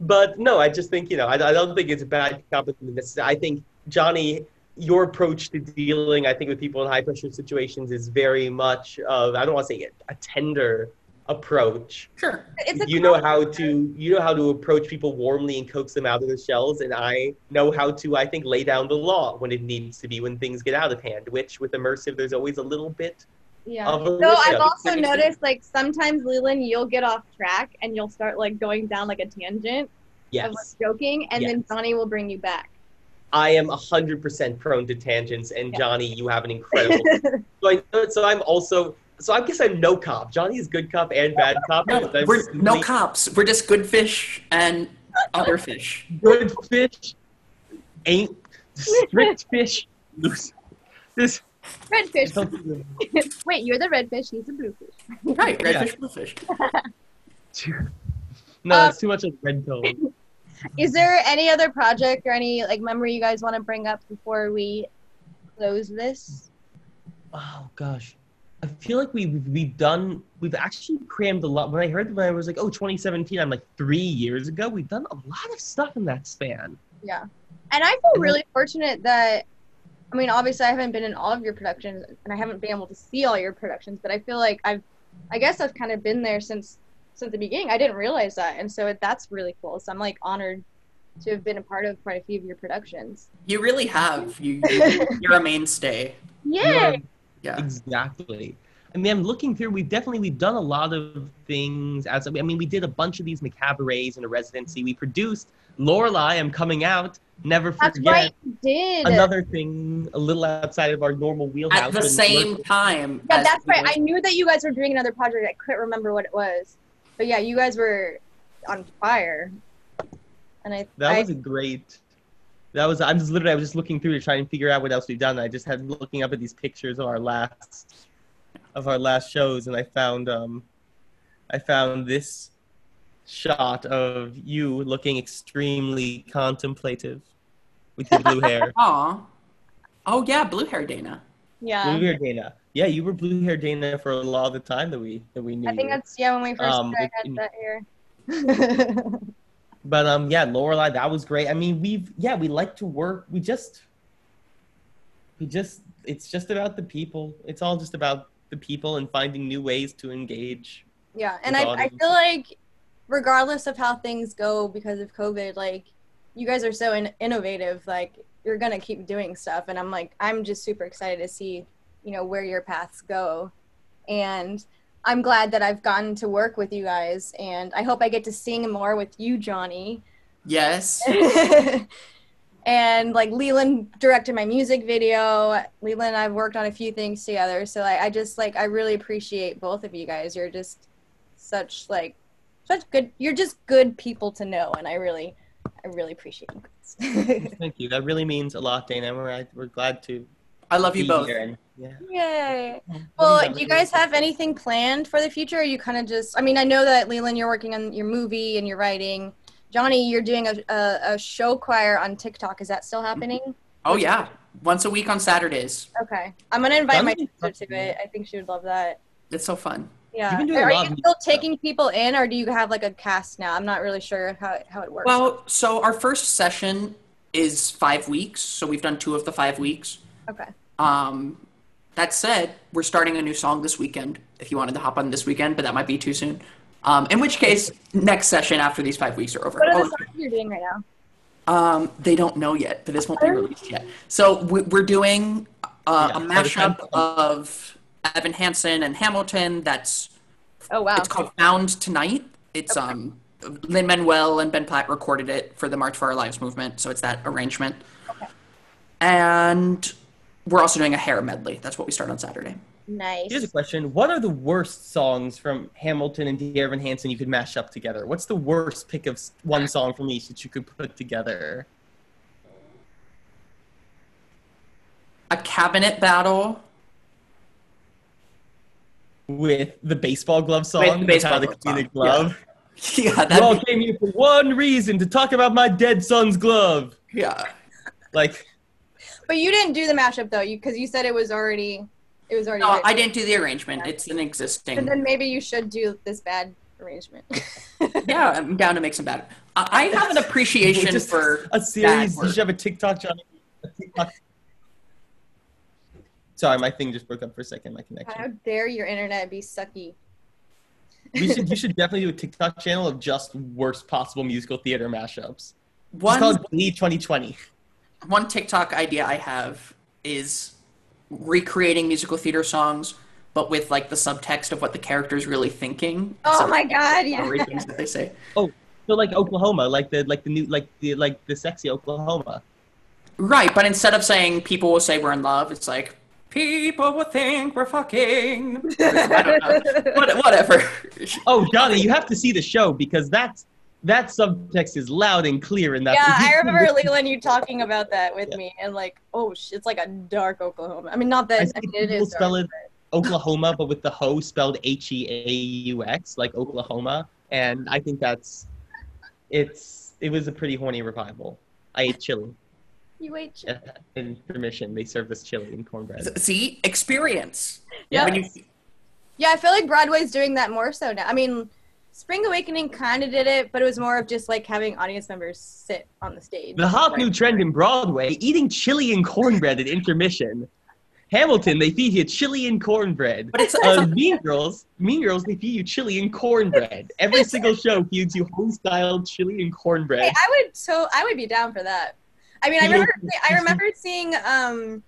S3: but no, I just think, you know, I, I don't think it's a bad compliment. I think, Jonny, your approach to dealing, I think, with people in high pressure situations is very much of, I don't want to say a, a tender approach.
S2: Sure.
S1: It's a
S3: You know how to you know how to approach people warmly and coax them out of their shells, and I know how to I think lay down the law when it needs to be when things get out of hand. Which with immersive, there's always a little bit
S1: Yeah.
S3: of a
S1: So I've also noticed like sometimes Leland, you'll get off track and you'll start like going down like a tangent
S3: yes.
S1: of like joking, and then
S3: Yes.
S1: Jonny will bring you back.
S3: I am hundred percent prone to tangents, and
S1: Yeah.
S3: Jonny, you have an incredible. so, I, so I'm also so I guess I'm no cop. Jonny is good cop and bad cop.
S2: No, we're no cops. We're just good fish and other fish.
S3: Good fish ain't strict fish. Loose. This.
S1: redfish. Wait, you're the redfish. He's the bluefish.
S2: Right, red
S3: Yeah.
S2: fish, blue fish.
S3: No,
S1: Um,
S3: it's too much of red pill.
S1: Is there any other project or any like memory you guys want to bring up before we close this?
S3: Oh gosh, I feel like we've we've done we've actually crammed a lot. When I heard when I was like, oh, 2017, I'm like three years ago. We've done a lot of stuff in that span.
S1: Yeah. And I feel really fortunate that I mean, obviously I haven't been in all of your productions and I haven't been able to see all your productions, but I feel like I've I guess I've kind of been there since since the beginning. I didn't realize that. And so that's really cool. So I'm like honored to have been a part of quite a few of your productions.
S2: You really have. You, you you're a mainstay.
S1: Yeah.
S2: Yeah.
S3: Exactly. I mean, I'm looking through. We've definitely we've done a lot of things. As I mean, we did a bunch of these macabarets in a residency. We produced Lorelai. I'm coming out. Never
S1: That's
S3: forget.
S1: right, you did.
S3: Another thing, a little outside of our normal wheelhouse.
S2: At the
S3: and
S2: same time.
S1: yeah, that's right. I knew that you guys were doing another project. I couldn't remember what it was. But yeah, you guys were on fire. And I
S3: That
S1: I,
S3: was a great. That was. I'm just literally. I was just looking through to try and figure out what else we've done. I just had looking up at these pictures of our last, of our last shows, and I found um, I found this shot of you looking extremely contemplative with your blue hair.
S2: Aw. Oh yeah, blue hair Dana.
S1: yeah.
S3: blue hair Dana. Yeah, you were blue hair Dana for a lot of the time that we that we knew.
S1: I think
S3: you.
S1: that's yeah when we first
S3: Um,
S1: started, I
S3: in-
S1: had that hair.
S3: But um, yeah, Lorelai, that was great. I mean, we've yeah, we like to work. We just, we just, it's just about the people. It's all just about the people and finding new ways to engage.
S1: Yeah, and I, I feel like regardless of how things go because of COVID, like you guys are so in- innovative. Like you're gonna keep doing stuff, and I'm like, I'm just super excited to see, you know, where your paths go, and I'm glad that I've gotten to work with you guys, and I hope I get to sing more with you, Jonny.
S2: Yes.
S1: and like Leland directed my music video. Leland and I've worked on a few things together. So I, I just like I really appreciate both of you guys. You're just such like such good you're just good people to know and I really I really appreciate you guys.
S3: Thank you. That really means a lot, Dana. We're we're glad to
S2: I love you both.
S3: here. Yeah.
S1: Yay. Well,
S3: do you
S1: guys have anything planned for the future? Or you kind of just I mean, I know that Leland you're working on your movie and you're writing. Jonny, you're doing a, a, a show choir on TikTok. Is that still happening?
S2: Oh yeah, once a week on Saturdays.
S1: Okay. I'm gonna invite my
S3: Jonny-
S1: sister to it. I think she would love that.
S2: It's so fun.
S1: Yeah.
S3: You've been doing
S1: Are you still
S3: music stuff.
S1: taking people in, or do you have like a cast now? I'm not really sure how how it works.
S2: Well, so our first session is five weeks, so we've done two of the five weeks.
S1: Okay.
S2: Um, that said, we're starting a new song this weekend. If you wanted to hop on this weekend, but that might be too soon. Um, in which case, next session after these five weeks are over.
S1: What are
S2: Oh,
S1: the songs you're doing right now?
S2: Um, they don't know yet, but this won't be released yet. So we- we're doing uh,
S3: Yeah,
S2: a
S3: by the time-
S2: mashup of Evan Hansen and Hamilton. That's
S1: Oh wow.
S2: it's called Found Tonight. It's um Lin Manuel and Ben Platt recorded it for the March for Our Lives movement, so it's that arrangement. Okay. And we're also doing a hair medley. That's what we start on Saturday.
S1: nice.
S3: Here's a question: What are the worst songs from Hamilton and Dear Evan Hansen you could mash up together? What's the worst pick of one song from each that you could put together?
S2: A cabinet battle.
S3: With the baseball glove song,
S2: With the baseball
S3: how
S2: glove
S3: the
S2: song,
S3: glove.
S2: Yeah,
S3: We all
S2: that.
S3: came here for one reason to talk about my dead son's glove.
S2: Yeah.
S3: Like,
S1: but you didn't do the mashup though, you because you said it was already it was already.
S2: No,
S1: written.
S2: I didn't do the arrangement. It's an existing.
S1: And then maybe you should do this bad arrangement.
S2: Yeah, I'm down to make some bad. I I have an appreciation
S3: just
S2: for
S3: a series. You should have a TikTok, Jonny. A TikTok. Sorry, my thing just broke up for a second. My connection.
S1: How dare your internet be sucky?
S3: We should. You should definitely do a TikTok channel of just worst possible musical theater mashups. It's called Glee 2020.
S2: One TikTok idea I have is recreating musical theater songs, but with like the subtext of what the character's really thinking.
S1: Oh
S2: instead of
S1: my god,
S2: every
S1: yeah.
S2: things that they say.
S3: Oh, so like Oklahoma, like the like the new like the like the sexy Oklahoma.
S2: Right, but instead of saying people will say we're in love, it's like people will think we're fucking. I don't know. What, whatever.
S3: Oh, Jonny, you have to see the show because that's that subtext is loud and clear in that.
S1: Yeah, I remember Leland you talking about that with me, and like, oh, sh- it's like a dark Oklahoma. I mean, not that
S3: see
S1: I mean, it
S3: people spell
S1: dark.
S3: it Oklahoma, but with the ho spelled H E A U X, like Oklahoma, and I think that's it's it was a pretty horny revival. I ate chili.
S1: You ate
S3: chili. In permission, they served us chili and cornbread.
S2: See, experience.
S1: Yeah.
S2: When you,
S1: Yeah, I feel like Broadway's doing that more so now. I mean, Spring Awakening kind of did it, but it was more of just like having audience members sit on the stage.
S3: The hot new trend in Broadway: eating chili and cornbread at intermission. Hamilton, they feed you chili and cornbread.
S2: but it's,
S3: Uh, mean Girls, Mean Girls, they feed you chili and cornbread. Every single show feeds you home-style chili and cornbread.
S1: Hey, I would so I would be down for that. I mean, I remember I remember seeing um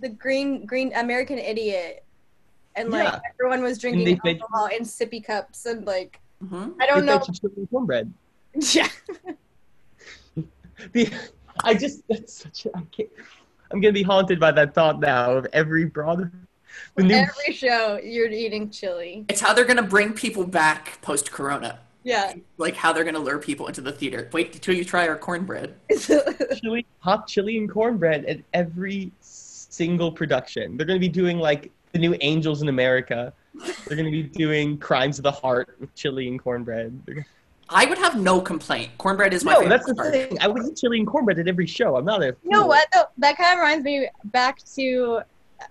S1: the Green Green American Idiot, and like
S3: Yeah.
S1: everyone was drinking
S3: they fed-
S1: alcohol in sippy cups, and like
S2: Mhm.
S1: I don't
S3: They
S1: know.
S3: fed you chili and cornbread.
S1: Yeah,
S3: The, I just that's such a I can't, I'm gonna be haunted by that thought now of every broad the new
S1: every show you're eating chili.
S2: it's how they're gonna bring people back post Corona.
S1: Yeah.
S2: Like how they're gonna lure people into the theater. Wait till you try our cornbread.
S3: chili hot chili and cornbread at every single production. They're gonna be doing like the new Angels in America. They're gonna be doing Crimes of the Heart with chili and cornbread.
S2: I would have no complaint. Cornbread is my
S3: No,
S2: favorite
S3: that's the
S2: part.
S3: thing. I would eat chili and cornbread at every show. I'm not a.
S1: You know what though? That kind of reminds me back to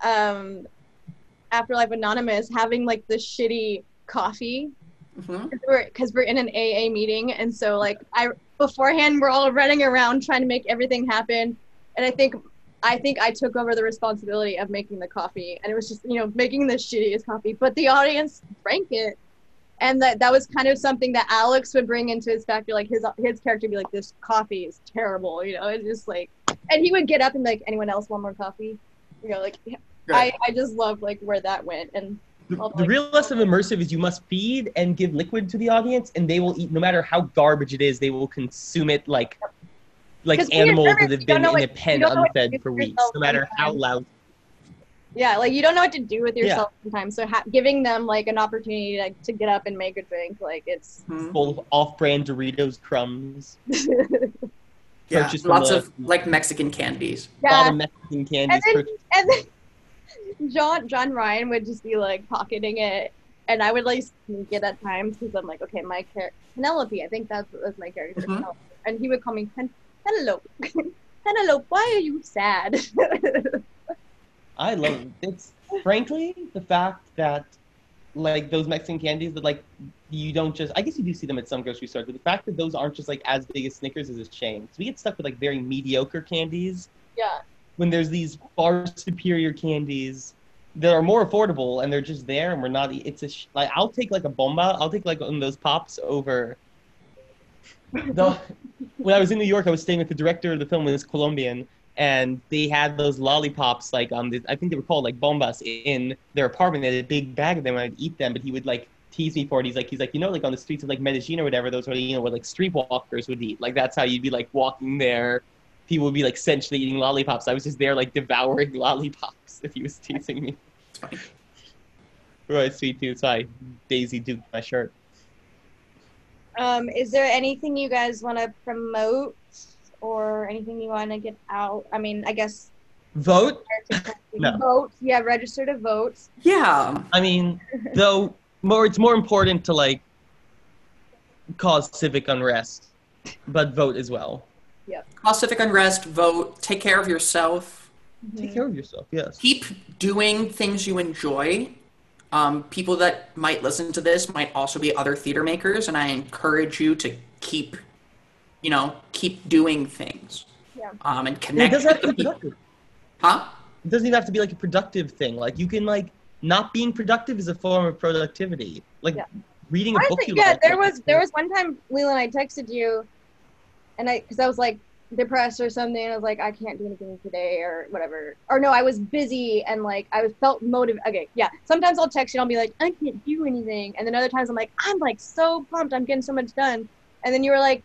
S1: um, Afterlife Anonymous having like the shitty coffee.
S2: Mhm.
S1: because we're, 'cause we're in an AA meeting, and so like I beforehand we're all running around trying to make everything happen, and I think I think I took over the responsibility of making the coffee, and it was just you know making the shittiest coffee, but the audience drank it, and that that was kind of something that Alex would bring into his factor, like his his character would be like this coffee is terrible, you know, it's just like, and he would get up and be like anyone else want more coffee, you know, like I I just love like where that went, and
S3: The,
S1: I'll,
S3: the real lesson of immersive is you must feed and give liquid to the audience, and they will eat no matter how garbage it is. They will consume it like like
S1: 'Cause
S3: animals
S1: nervous,
S3: that have been
S1: know
S3: in a pen
S1: you don't know what to
S3: unfed for weeks, no matter how loud.
S1: Yeah, like you don't know what to do with yourself sometimes. So ha- giving them like an opportunity like to get up and make a drink, like it's
S2: Mhm.
S3: Full of off-brand Doritos crumbs,
S2: Yeah, lots
S3: the-
S2: of like Mexican candies.
S3: a lot
S1: yeah.
S3: of Mexican
S1: And
S3: candies.
S1: then,
S3: purchased-
S1: and then John John Ryan would just be like pocketing it, and I would like sneak it at times because I'm like, okay, my character Penelope, I think that's that's my character,
S2: Mhm.
S1: And he would call me Pen- Penelope. Penelope, why are you sad?
S3: I love it. It's frankly the fact that like those Mexican candies that like you don't just I guess you do see them at some grocery stores, but the fact that those aren't just like as big as Snickers is a shame. So we get stuck with like very mediocre candies
S1: yeah,
S3: when there's these far superior candies that are more affordable and they're just there and we're not it's a sh- like I'll take like a bomba, I'll take like one of those pops over the when I was in New York, I was staying with the director of the film, was Colombian, and they had those lollipops, like um, the, I think they were called like bombas, in their apartment. They had a big bag of them, and I'd eat them. But he would like tease me for it. He's like, he's like, you know, like on the streets of like Medellin or whatever, those are you know what like streetwalkers would eat. Like that's how you'd be like walking there. People would be like essentially eating lollipops. I was just there like devouring lollipops. If he was teasing me. Right, sweet tooth. Sorry, Daisy duped my shirt.
S1: Um, is there anything you guys want to promote or anything you want to get out? I mean, I guess
S3: Vote. No.
S1: vote. Yeah, register to vote.
S2: Yeah.
S3: I mean, though more it's more important to like cause civic unrest, but vote as well. Yeah.
S2: Cause civic unrest, vote, take care of yourself,
S3: Take care of yourself. Yes.
S2: keep doing things you enjoy. Um, people that might listen to this might also be other theater makers, and I encourage you to keep, you know, keep doing things.
S1: Yeah.
S2: Um, and
S3: And it
S2: connect
S3: doesn't have to be productive.
S2: Huh?
S3: It doesn't even have to be like a productive thing. Like you can like not being productive is a form of productivity. Like
S1: Yeah.
S3: reading a book
S1: Honestly,
S3: you
S1: yeah,
S3: like.
S1: there was there was one time Leland I texted you, and I because I was like depressed or something, I was like I can't do anything today or whatever. Or no, I was busy and like I was felt motivated. Okay, yeah. Sometimes I'll text you and I'll be like I can't do anything, and then other times I'm like I'm like so pumped, I'm getting so much done, and then you were like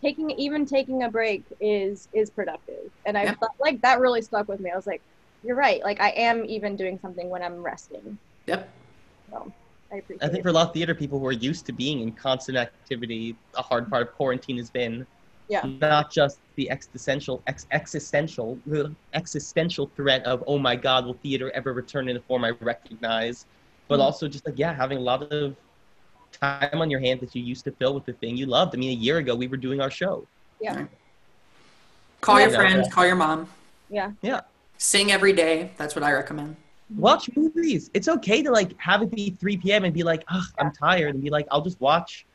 S1: taking even taking a break is is productive, and I thought like that really stuck with me. I was like you're right, like I am even doing something when I'm resting.
S2: Yep.
S1: So I appreciate
S3: I think
S1: it.
S3: for a lot of theater people who are used to being in constant activity, a hard part of quarantine has been
S1: Yeah.
S3: not just the existential ex- existential the existential threat of oh my god will theater ever return in a form I recognize, but
S1: Mhm.
S3: also just like yeah having a lot of time on your hands that you used to fill with the thing you loved. I mean, a year ago we were doing our show. Yeah.
S2: Call your
S3: Yeah.
S2: friends, call your mom.
S1: Yeah.
S3: Yeah.
S2: Sing every day. That's what I recommend.
S3: Watch movies. It's okay to like have it be 3 p.m. and be like, Ugh, I'm tired, and be like, I'll just watch.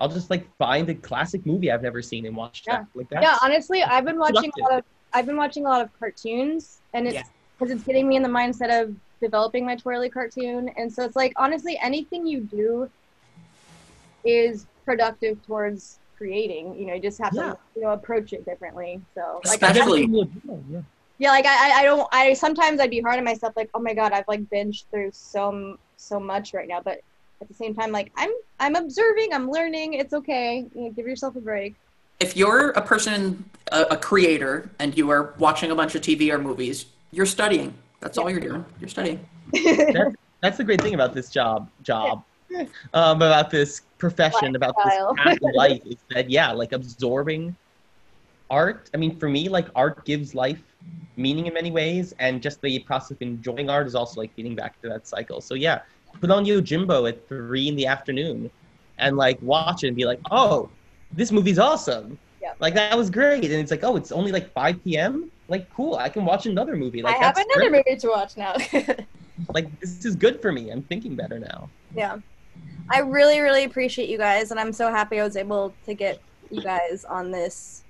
S3: I'll just like find a classic movie I've never seen and watch
S1: Yeah.
S3: that. Like that.
S1: Yeah, honestly, I've been watching a lot of I've been watching a lot of cartoons, and it's
S2: Yeah.
S1: because it's getting me in the mindset of developing my twirly cartoon, and so it's like honestly, anything you do is productive towards creating. You know, you just have
S3: Yeah.
S1: to you know approach it differently. So like,
S2: Especially-
S3: Yeah.
S1: yeah, like I I- I don't I sometimes I'd be hard on myself, like oh my god, I've like binged through so so much right now, but at the same time, like I'm I'm observing, I'm learning, it's okay. You know, give yourself a break.
S2: If you're a person, a, a creator, and you are watching a bunch of TV or movies, you're studying. That's all you're doing. You're studying.
S3: That's the great thing about this job. Job. Um, about this profession, about this path in life is that yeah, like absorbing art. I mean, for me, like art gives life meaning in many ways, and just the process of enjoying art is also like feeding back to that cycle. So yeah, put on Yojimbo at three in the afternoon, and like watch it and be like, oh, this movie's awesome.
S1: Yeah.
S3: Like that was great, and it's like, oh, it's only like 5 p.m. Like cool, I can watch another movie. Like
S1: I have another
S3: great.
S1: movie to watch now.
S3: Like this is good for me. I'm thinking better now.
S1: yeah. I really, really appreciate you guys, and I'm so happy I was able to get you guys on this.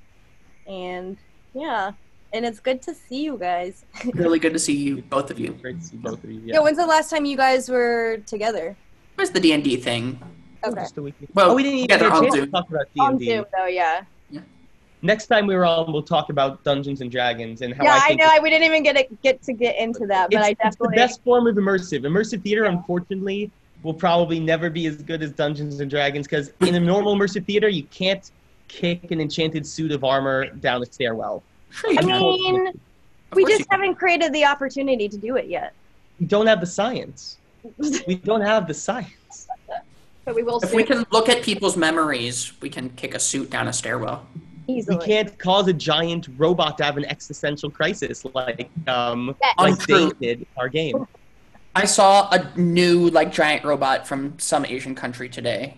S1: And yeah, and it's good to see you guys.
S2: Really good to see you, both of you.
S3: Great to see both of you.
S1: Yeah.
S3: Yeah.
S1: when's the last time you guys were together?
S2: It was the D and D thing?
S1: Okay.
S3: Oh, just a week.
S2: Well,
S3: oh, we didn't even
S2: together
S3: get a chance to talk about D&D.
S1: Zoom, though, yeah. yeah.
S3: Next time we were on, we'll talk about Dungeons and Dragons and how
S1: yeah,
S3: I
S1: I,
S3: think
S1: know. we didn't even get it, get to get into that, but
S3: it's,
S1: I
S3: it's the best form of immersive. Immersive theater, unfortunately, will probably never be as good as Dungeons and Dragons because in a normal immersive theater, you can't kick an enchanted suit of armor down a stairwell.
S2: Sure you
S1: I
S2: can.
S1: mean, we just haven't created the opportunity to do it yet.
S3: We don't have the science. We don't have the science.
S1: but we will
S2: If
S1: soon,
S2: we can look at people's memories, we can kick a suit down a stairwell.
S1: Easily.
S3: We can't cause a giant robot to have an existential crisis like um like they did in our game.
S2: I saw a new like giant robot from some Asian country today.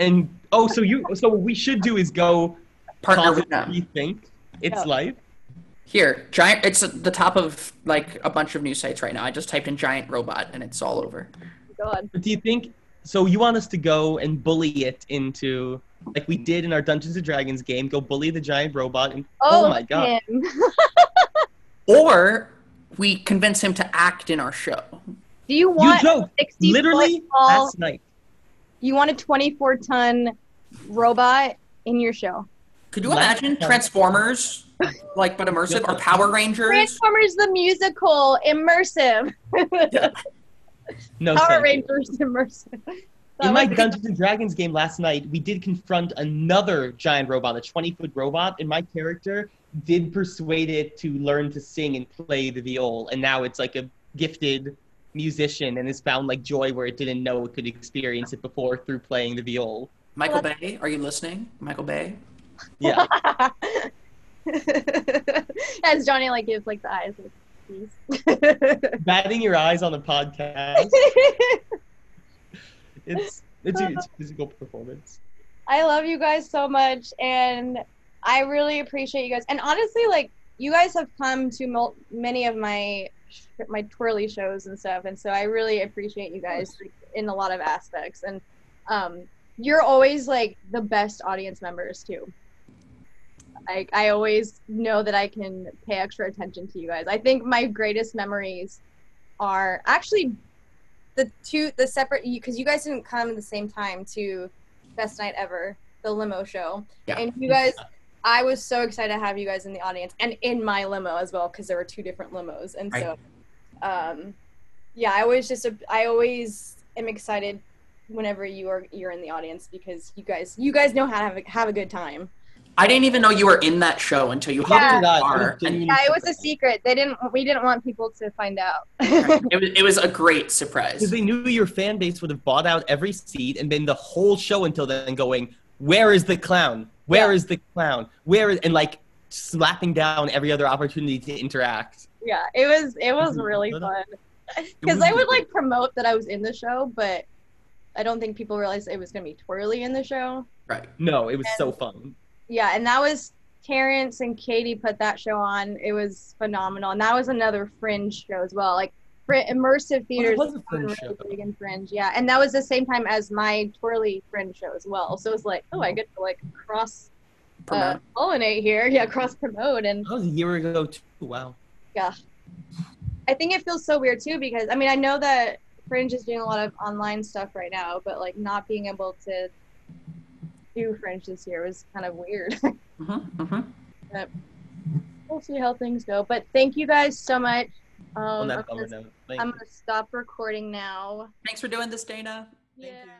S3: And oh, so you so what we should do is go
S2: Partner
S3: cause
S2: with
S3: it
S2: them.
S3: rethink its
S1: Yeah.
S3: life.
S2: Here, giant. It's at the top of like a bunch of news sites right now. I just typed in giant robot and it's all over.
S1: God.
S3: But do you think so? You want us to go and bully it into like we did in our Dungeons and Dragons game? Go bully the giant robot and
S1: Oh,
S3: oh, my god!
S2: Or we convince him to act in our show.
S1: Do you
S3: You
S1: want
S3: joked
S1: 60
S3: literally
S1: foot tall,
S3: last night.
S1: you want a 24 ton robot in your show?
S2: Could you
S3: Last
S2: imagine. Transformers, like but immersive, or Power Rangers?
S1: Transformers the musical immersive.
S3: No,
S1: Power
S3: thank.
S1: Rangers immersive. That
S3: In my
S1: be-
S3: Dungeons and Dragons game last night, we did confront another giant robot, a 20 foot robot, and my character did persuade it to learn to sing and play the viol, and now it's like a gifted musician and has found like joy where it didn't know it could experience it before through playing the viol.
S2: Michael Bay, are you listening? Michael Bay.
S3: Yeah.
S1: As Jonny like gives like the eyes like please.
S3: Batting your eyes on the podcast. It's it's a, it's a physical performance.
S1: I love you guys so much, and I really appreciate you guys. And honestly, like you guys have come to mul- many of my my twirly shows and stuff, and so I really appreciate you guys in a lot of aspects. And um, you're always like the best audience members too. I I always know that I can pay extra attention to you guys. I think my greatest memories are actually the two the separate because you guys didn't come at the same time to best night ever the limo show
S2: Yeah.
S1: and you guys i was so excited to have you guys in the audience and in my limo as well because there were two different limos and so um yeah i always just i always am excited whenever you are you're in the audience because you guys you guys know how to have a, have a good time
S2: I didn't even know you were in that show until you hopped
S1: Yeah.
S2: in the
S3: That
S2: car. and
S1: yeah it was a secret they didn't we didn't want people to find out
S2: it, was, it was a great surprise.
S3: Because they knew your fan base would have bought out every seat and been the whole show until then going, Where is the clown? Where is
S1: Yeah.
S3: the clown? Where is and like slapping down every other opportunity to interact.
S1: yeah it was it was really fun because I would like promote that I was in the show, but I don't think people realized it was gonna be twirly in the show.
S2: Right.
S3: No, it was so fun.
S1: Yeah, and that was Terrence and Katie put that show on. It was phenomenal, and that was another Fringe show as well. Like fr- immersive theaters
S3: was a Fringe
S1: really
S3: show.
S1: big in Fringe. Yeah, and that was the same time as my twirly Fringe show as well. So it was like, oh, I get to like cross uh, pollinate here. Yeah, cross promote and
S3: That was a year ago too. Wow.
S1: yeah i think it feels so weird too because i mean i know that fringe is doing a lot of online stuff right now but like not being able to do fringe this year. Was kind of weird.
S2: Hmm hmm
S1: we'll see how things go but thank you guys so much. Um,
S3: On
S1: I'm,
S3: that
S1: gonna,
S3: bummer note. Thank
S1: I'm gonna stop recording now.
S2: Thanks for doing this, Dana.
S3: Thank
S1: yeah.
S3: you.